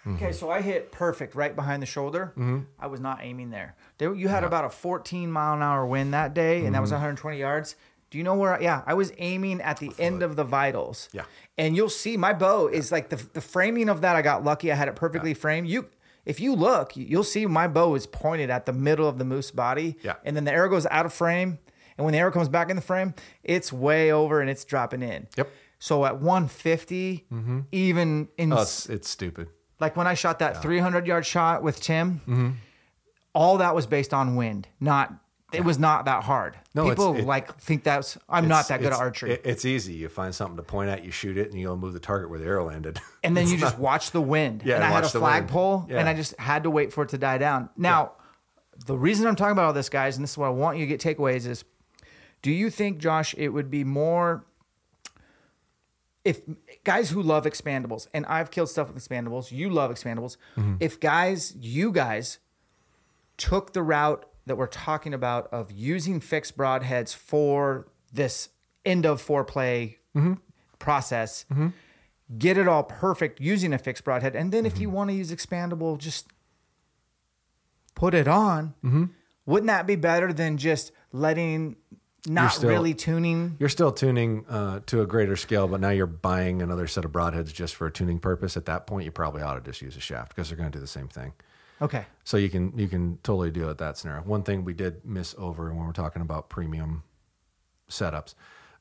it. Okay, so I hit perfect right behind the shoulder. Mm-hmm. I was not aiming there. There, you had about a 14 mile an hour wind that day, and that Mm-hmm. was 120 yards. Do you know where? I, yeah, I was aiming at the end of the vitals. Yeah. and you'll see my bow is like the the framing of that. I got lucky. I had it perfectly framed. You, if you look, you'll see my bow is pointed at the middle of the moose body. Yeah. and then the arrow goes out of frame, and when the arrow comes back in the frame, it's way over and it's dropping in. Yep. So at 150, even in Oh, it's, it's stupid. Like when I shot that 300 yard shot with Tim, Mm-hmm. all that was based on wind. Not it was not that hard. No, people it- like think that's I'm not that good at archery. it- it's easy. You find something to point at, you shoot it, and you'll move the target where the arrow landed. and then you just watch the wind. Yeah, and I had a flagpole, Yeah. and I just had to wait for it to die down. Now, the reason I'm talking about all this, guys, and this is what I want you to get takeaways is: Do you think, Josh, it would be more if guys who love expandables, and I've killed stuff with expandables, you love expandables. Mm-hmm. If guys, you guys, took the route that we're talking about of using fixed broadheads for this end of foreplay Mm-hmm. process, get it all perfect using a fixed broadhead, and then if Mm-hmm. you want to use expandable, just put it on. Mm-hmm. Wouldn't that be better than just letting not still- really tuning? You're still tuning uh, to a greater scale, but now you're buying another set of broadheads just for a tuning purpose. At that point, you probably ought to just use a shaft because they're going to do the same thing. Okay. So you can you can totally deal with that scenario. One thing we did miss over when we're talking about premium setups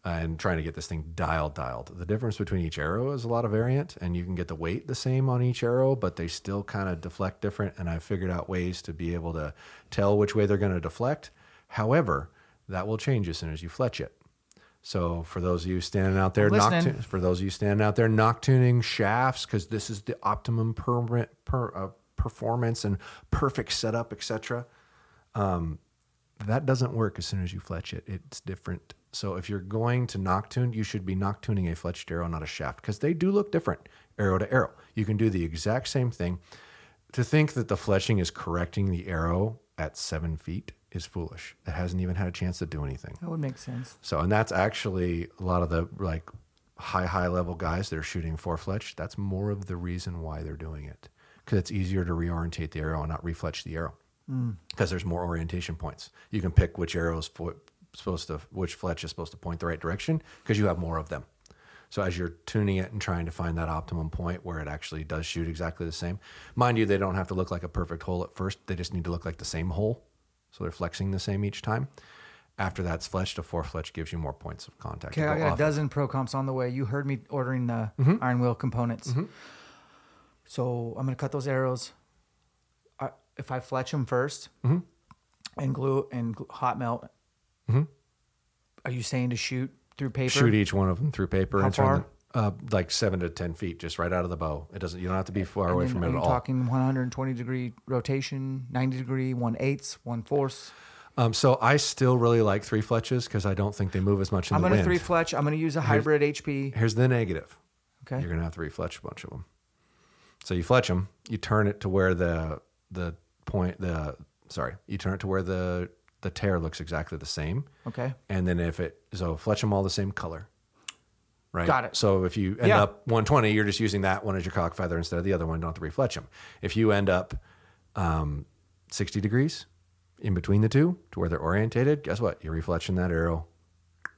uh, and trying to get this thing dialed dialed. The difference between each arrow is a lot of variant, and you can get the weight the same on each arrow, but they still kind of deflect different. And I've figured out ways to be able to tell which way they're going to deflect. However, that will change as soon as you fletch it. So for those of you standing out there, I'm knock listening. tu- for those of you standing out there, nock tuning shafts because this is the optimum permanent per, uh, performance and perfect setup, etc. Um, that doesn't work as soon as you fletch it. It's different. So if you're going to nock tune, you should be nock tuning a fletched arrow, not a shaft, because they do look different arrow to arrow. You can do the exact same thing. To think that the fletching is correcting the arrow at seven feet is foolish. It hasn't even had a chance to do anything. That would make sense. So, and that's actually a lot of the like high, high level guys that are shooting four fletch. That's more of the reason why they're doing it because it's easier to reorientate the arrow and not refletch the arrow mm. because there's more orientation points. You can pick which arrow is fo- supposed to, which fletch is supposed to point the right direction because you have more of them. So as you're tuning it and trying to find that optimum point where it actually does shoot exactly the same, mind you, they don't have to look like a perfect hole at first. They just need to look like the same hole. So they're flexing the same each time. After that's fletched, a four fletch gives you more points of contact. Okay, I got a dozen pro comps on the way. You heard me ordering the Mm-hmm. Iron Will components. So I'm gonna cut those arrows. I, if I fletch them 1st Mm-hmm. and glue and hot melt, are you saying to shoot through paper? Shoot each one of them through paper How and turn far? them uh, like seven to ten feet, just right out of the bow. It doesn't. You don't have to be far And away then from it at all. talking 120 degree rotation, 90 degree, one eighths, one fourths. Um, so I still really like three fletches because I don't think they move as much in I'm the gonna wind. three fletch. I'm gonna use a hybrid HP. Here's the negative. Okay. You're gonna have to refletch a bunch of them. So you fletch them. You turn it to where the the point the sorry you turn it to where the the tear looks exactly the same. Okay. And then if it so fletch them all the same color. Right? Got it. So if you end Yeah. up 120, you're just using that one as your cock feather instead of the other one. Don't have to refletch them. If you end up um, 60 degrees in between the two to where they're orientated, guess what? You're refletching that arrow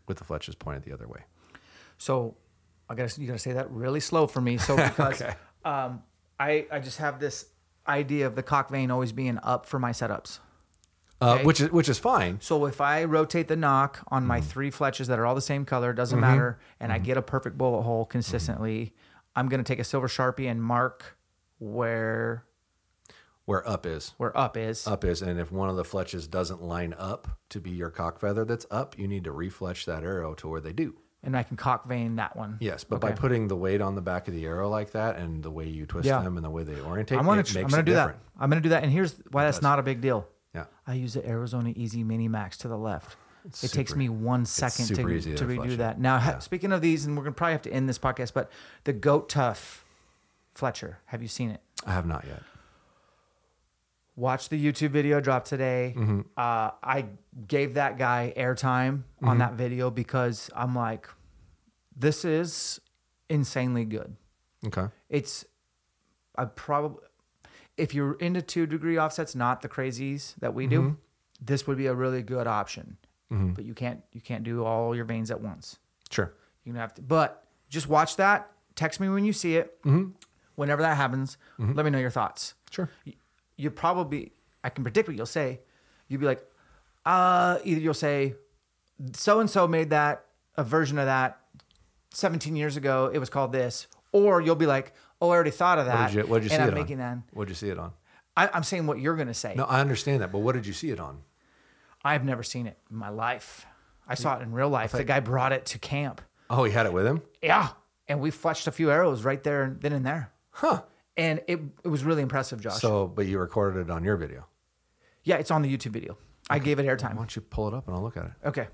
with the fletches pointed the other way. So I gotta you gotta say that really slow for me. So because Okay. um, I I just have this idea of the cock vane always being up for my setups. Uh, Okay. which is which is fine. So if I rotate the nock on Mm-hmm. my three fletches that are all the same color, doesn't matter, and I get a perfect bullet hole consistently, Mm-hmm. I'm gonna take a silver sharpie and mark where Where up is. where up is. Up is, and if one of the fletches doesn't line up to be your cock feather that's up, you need to refletch that arrow to where they do. and I can cock vane that one. Yes, but by putting the weight on the back of the arrow like that, and the way you twist Yeah. them, and the way they orientate, I'm gonna tr- I'm gonna it do different. that. I'm gonna do that, and here's why that's not a big deal. Yeah, I use the Arizona Easy Mini Max to the left. it takes me one second to, to to redo that. Now, ha- speaking of these, and we're gonna probably have to end this podcast, but the Goat Tough Fletcher, have you seen it? I have not yet. Watch the YouTube video drop today. Mm-hmm. Uh, I gave that guy airtime Mm-hmm. on that video because I'm like, this is insanely good. Okay, It's I probably if you're into two degree offsets, not the crazies that we Mm-hmm. do, this would be a really good option. But you can't you can't do all your vanes at once. sure. You're gonna have to. But just watch that. Text me when you see it. Whenever that happens, let me know your thoughts. Sure. Y- You probably I can predict what you'll say. You'll be like, uh, either you'll say, so and so made that a version of that 17 years ago. It was called this, or you'll be like, oh, I already thought of What that. did you, what did you see and it I'm on? making that. What did you see it on? I, I'm saying what you're gonna say. No, I understand that, but what did you see it on? I've never seen it in my life. I saw it in real life. The guy brought it to camp. Oh, he had it with him. Yeah. And we fletched a few arrows right there, and then and there. Huh. And it, it was really impressive, Josh. So, but you recorded it on your video. yeah, it's on the YouTube video. I gave it airtime. Why don't you pull it up and I'll look at it, Okay.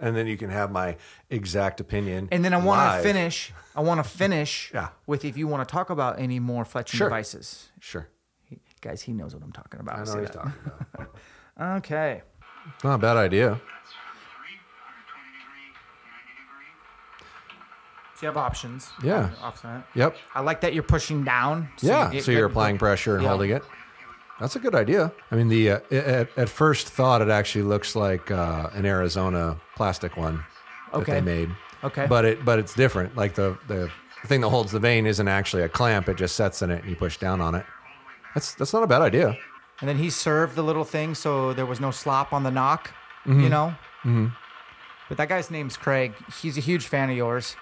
And then you can have my exact opinion. And then I want to finish. I want to finish Yeah. with if you want to talk about any more fletching Sure. devices. Sure, He, guys, he knows what I'm talking about. I know what he's that? talking about. Okay. Not a bad idea. That's three, 120 degree, 90 degree. So you have options. Yeah. Offset. Yep. I like that you're pushing down. yeah. you so you're good- applying pressure and Yeah. holding it. That's a good idea. I mean, the uh, at, at first thought, it actually looks like uh, an Arizona plastic one that they made. Okay. But it but it's different. Like the the thing that holds the vane isn't actually a clamp. It just sets in it and you push down on it. That's that's not a bad idea. And then he served the little thing so there was no slop on the nock, you know? Mm-hmm. But that guy's name's Craig. He's a huge fan of yours.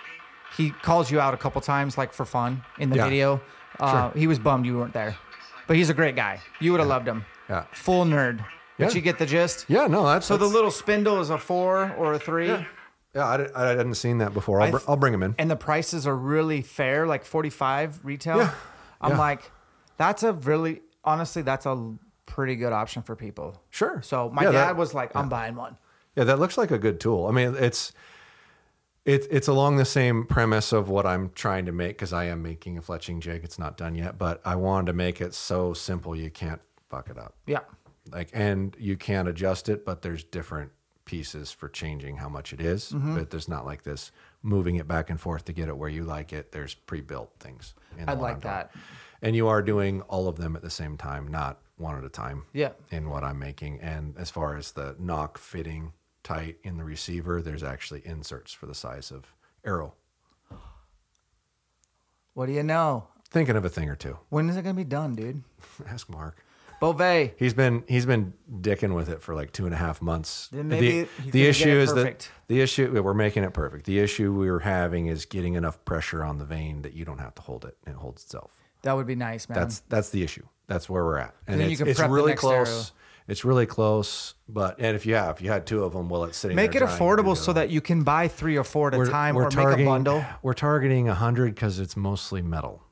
He calls you out a couple times, like for fun in the Yeah. video. Uh, He was bummed you weren't there. But he's a great guy. You would have loved him. Yeah. Full nerd. But Yeah. you get the gist? Yeah. No. That's So the that's- little spindle is a four or a three. Yeah, yeah I, di- I hadn't seen that before. I'll, I br- th- I'll bring him in. And the prices are really fair, like 45 retail. Yeah. I'm Yeah. like, that's a really, honestly, that's a pretty good option for people. Sure. So my Yeah, dad that- was like, I'm buying one. Yeah, that looks like a good tool. I mean, it's it's it's along the same premise of what I'm trying to make because I am making a fletching jig. It's not done yet, but I wanted to make it so simple you can't fuck it up. Yeah. Like, and you can adjust it, but there's different pieces for changing how much it is. Mm-hmm. But there's not like this moving it back and forth to get it where you like it. There's pre-built things. in I like doing. that. And you are doing all of them at the same time, not one at a time. Yeah. In what I'm making, and as far as the nock fitting tight in the receiver, there's actually inserts for the size of arrow. What do you know? Thinking of a thing or two. When is it going to be done, dude? Ask Mark. Beauvais. He's been he's been dicking with it for like two and a half months. Then maybe the the gonna issue is perfect. that the issue we're making it perfect. The issue we're having is getting enough pressure on the vane that you don't have to hold it and it holds itself. That would be nice, man. That's that's the issue. That's where we're at. And, then you it's, can it's really close. arrow. It's really close. But and if you have, if you had two of them, well, it's sitting. Make it there drying, you affordable so that you can buy three or four at a we're, time we're or targeting, make a bundle. We're targeting a hundred because it's mostly metal.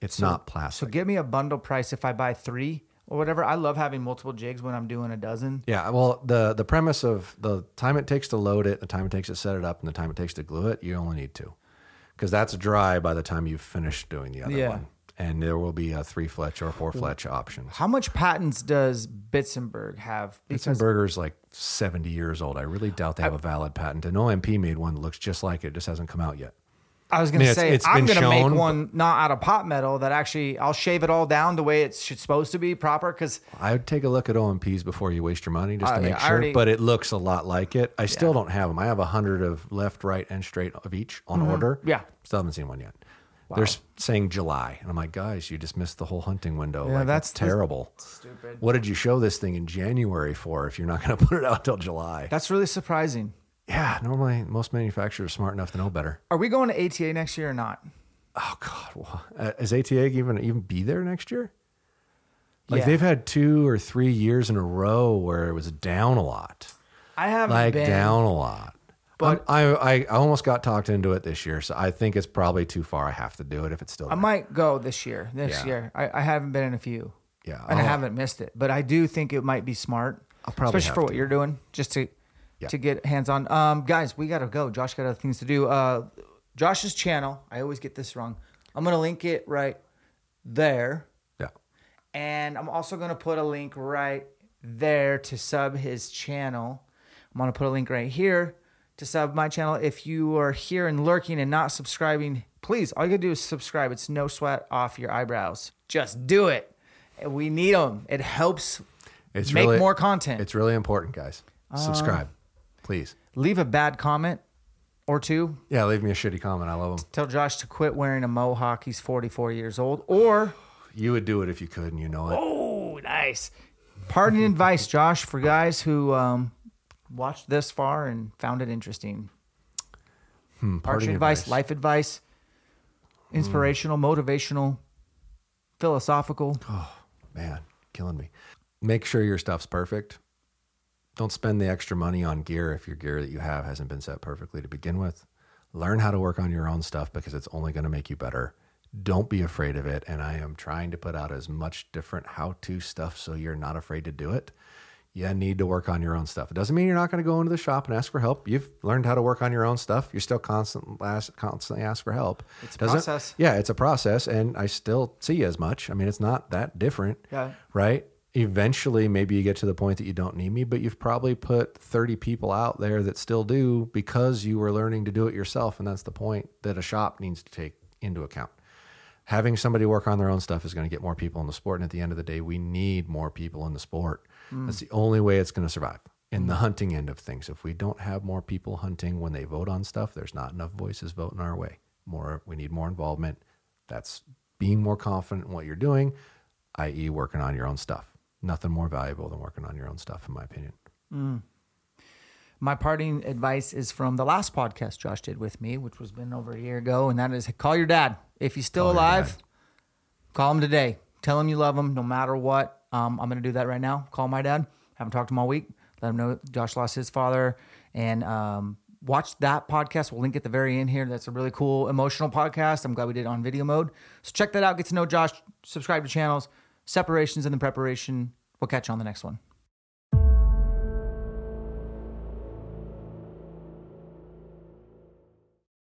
It's not plastic. So give me a bundle price if I buy three or whatever. I love having multiple jigs when I'm doing a dozen. Yeah, well, the the premise of the time it takes to load it, the time it takes to set it up, and the time it takes to glue it, you only need two, because that's dry by the time you've finished doing the other Yeah. one, and there will be a three fletch or four fletch option. How much patents does Bitzenburger have? Because Burger's like seventy years old. I really doubt they have a valid patent. An OMP made one that looks just like it, it just hasn't come out yet. I was gonna mean, it's- say it's I'm gonna make shown, one not out of pot metal that actually I'll shave it all down the way it's supposed to be proper because I would take a look at OMPs before you waste your money just Uh, to make yeah, I sure. already- but it looks a lot like it. I still don't have them. I have a hundred of left, right, and straight of each on order. Mm-hmm. Yeah. still haven't seen one yet. They're saying July, and I'm like, guys, you just missed the whole hunting window. Yeah, like, that's- that's terrible. stupid. What did you show this thing in January for if you're not going to put it out till July? That's really surprising. yeah, normally most manufacturers are smart enough to know better. Are we going to ATA next year or not? Oh God, well, uh, is ATA even even be there next year? Like Yeah. they've had two or three years in a row where it was down a lot. I haven't like been. down a lot. But- I, I I almost got talked into it this year, so I think it's probably too far. I have to do it if it's still. I there. might go this year. This Yeah. year, I, I haven't been in a few. Yeah, and I I'll- haven't missed it. But I do think it might be smart, I'll probably especially have for what to. you're doing, just to Yeah. to get hands on. Um, guys, we gotta go. Josh got other things to do. Uh, Josh's channel. I always get this wrong. I'm gonna link it right there. Yeah, And I'm also going to put a link right there to sub his channel. I'm going to put a link right here to sub my channel. If you are here and lurking and not subscribing, please, all you got to do is subscribe. It's no sweat off your eyebrows. Just do it. We need them. It helps it's make really, more content. It's really important, guys. Subscribe, please. Leave a bad comment or two. Yeah, leave me a shitty comment. I love them. Tell Josh to quit wearing a mohawk. He's 44 years old. Or You would do it if you could, and you know it. Oh, nice. Parting advice, Josh, for guys who um, watched this far and found it interesting. Hmm, Parting parting advice, advice. Hmm. life advice, inspirational, motivational, philosophical. Oh, man, killing me. Make sure your stuff's perfect. Don't spend the extra money on gear if your gear that you have hasn't been set perfectly to begin with. Learn how to work on your own stuff because it's only going to make you better. Don't be afraid of it. And I am trying to put out as much different how to stuff so you're not afraid to do it. You need to work on your own stuff. It doesn't mean you're not going to go into the shop and ask for help. You've learned how to work on your own stuff. You're still constantly ask, constantly ask for help. It's a Doesn't- process. Yeah, it's a process, and I still see as much. I mean, it's not that different Yeah. right? Eventually, maybe you get to the point that you don't need me, but you've probably put 30 people out there that still do because you were learning to do it yourself. And that's the point that a shop needs to take into account. Having somebody work on their own stuff is going to get more people in the sport. And at the end of the day, we need more people in the sport. That's the only way it's going to survive in the hunting end of things. If we don't have more people hunting when they vote on stuff, there's not enough voices voting our way. More, we need more involvement. That's being more confident in what you're doing, i.e., working on your own stuff. Nothing more valuable than working on your own stuff, in my opinion. Hmm. My parting advice is from the last podcast Josh did with me, which was been over a year ago, and that is call your dad. If he's still Call alive, call him today. Tell him you love him no matter what. Um, I'm going to do that right now. Call my dad. Haven't talked to him all week. Let him know Josh lost his father. And um, watch that podcast. We'll link at the very end here. That's a really cool emotional podcast. I'm glad we did it on video mode. So check that out. Get to know Josh. Subscribe to channels. Separations and the preparation. We'll catch you on the next one.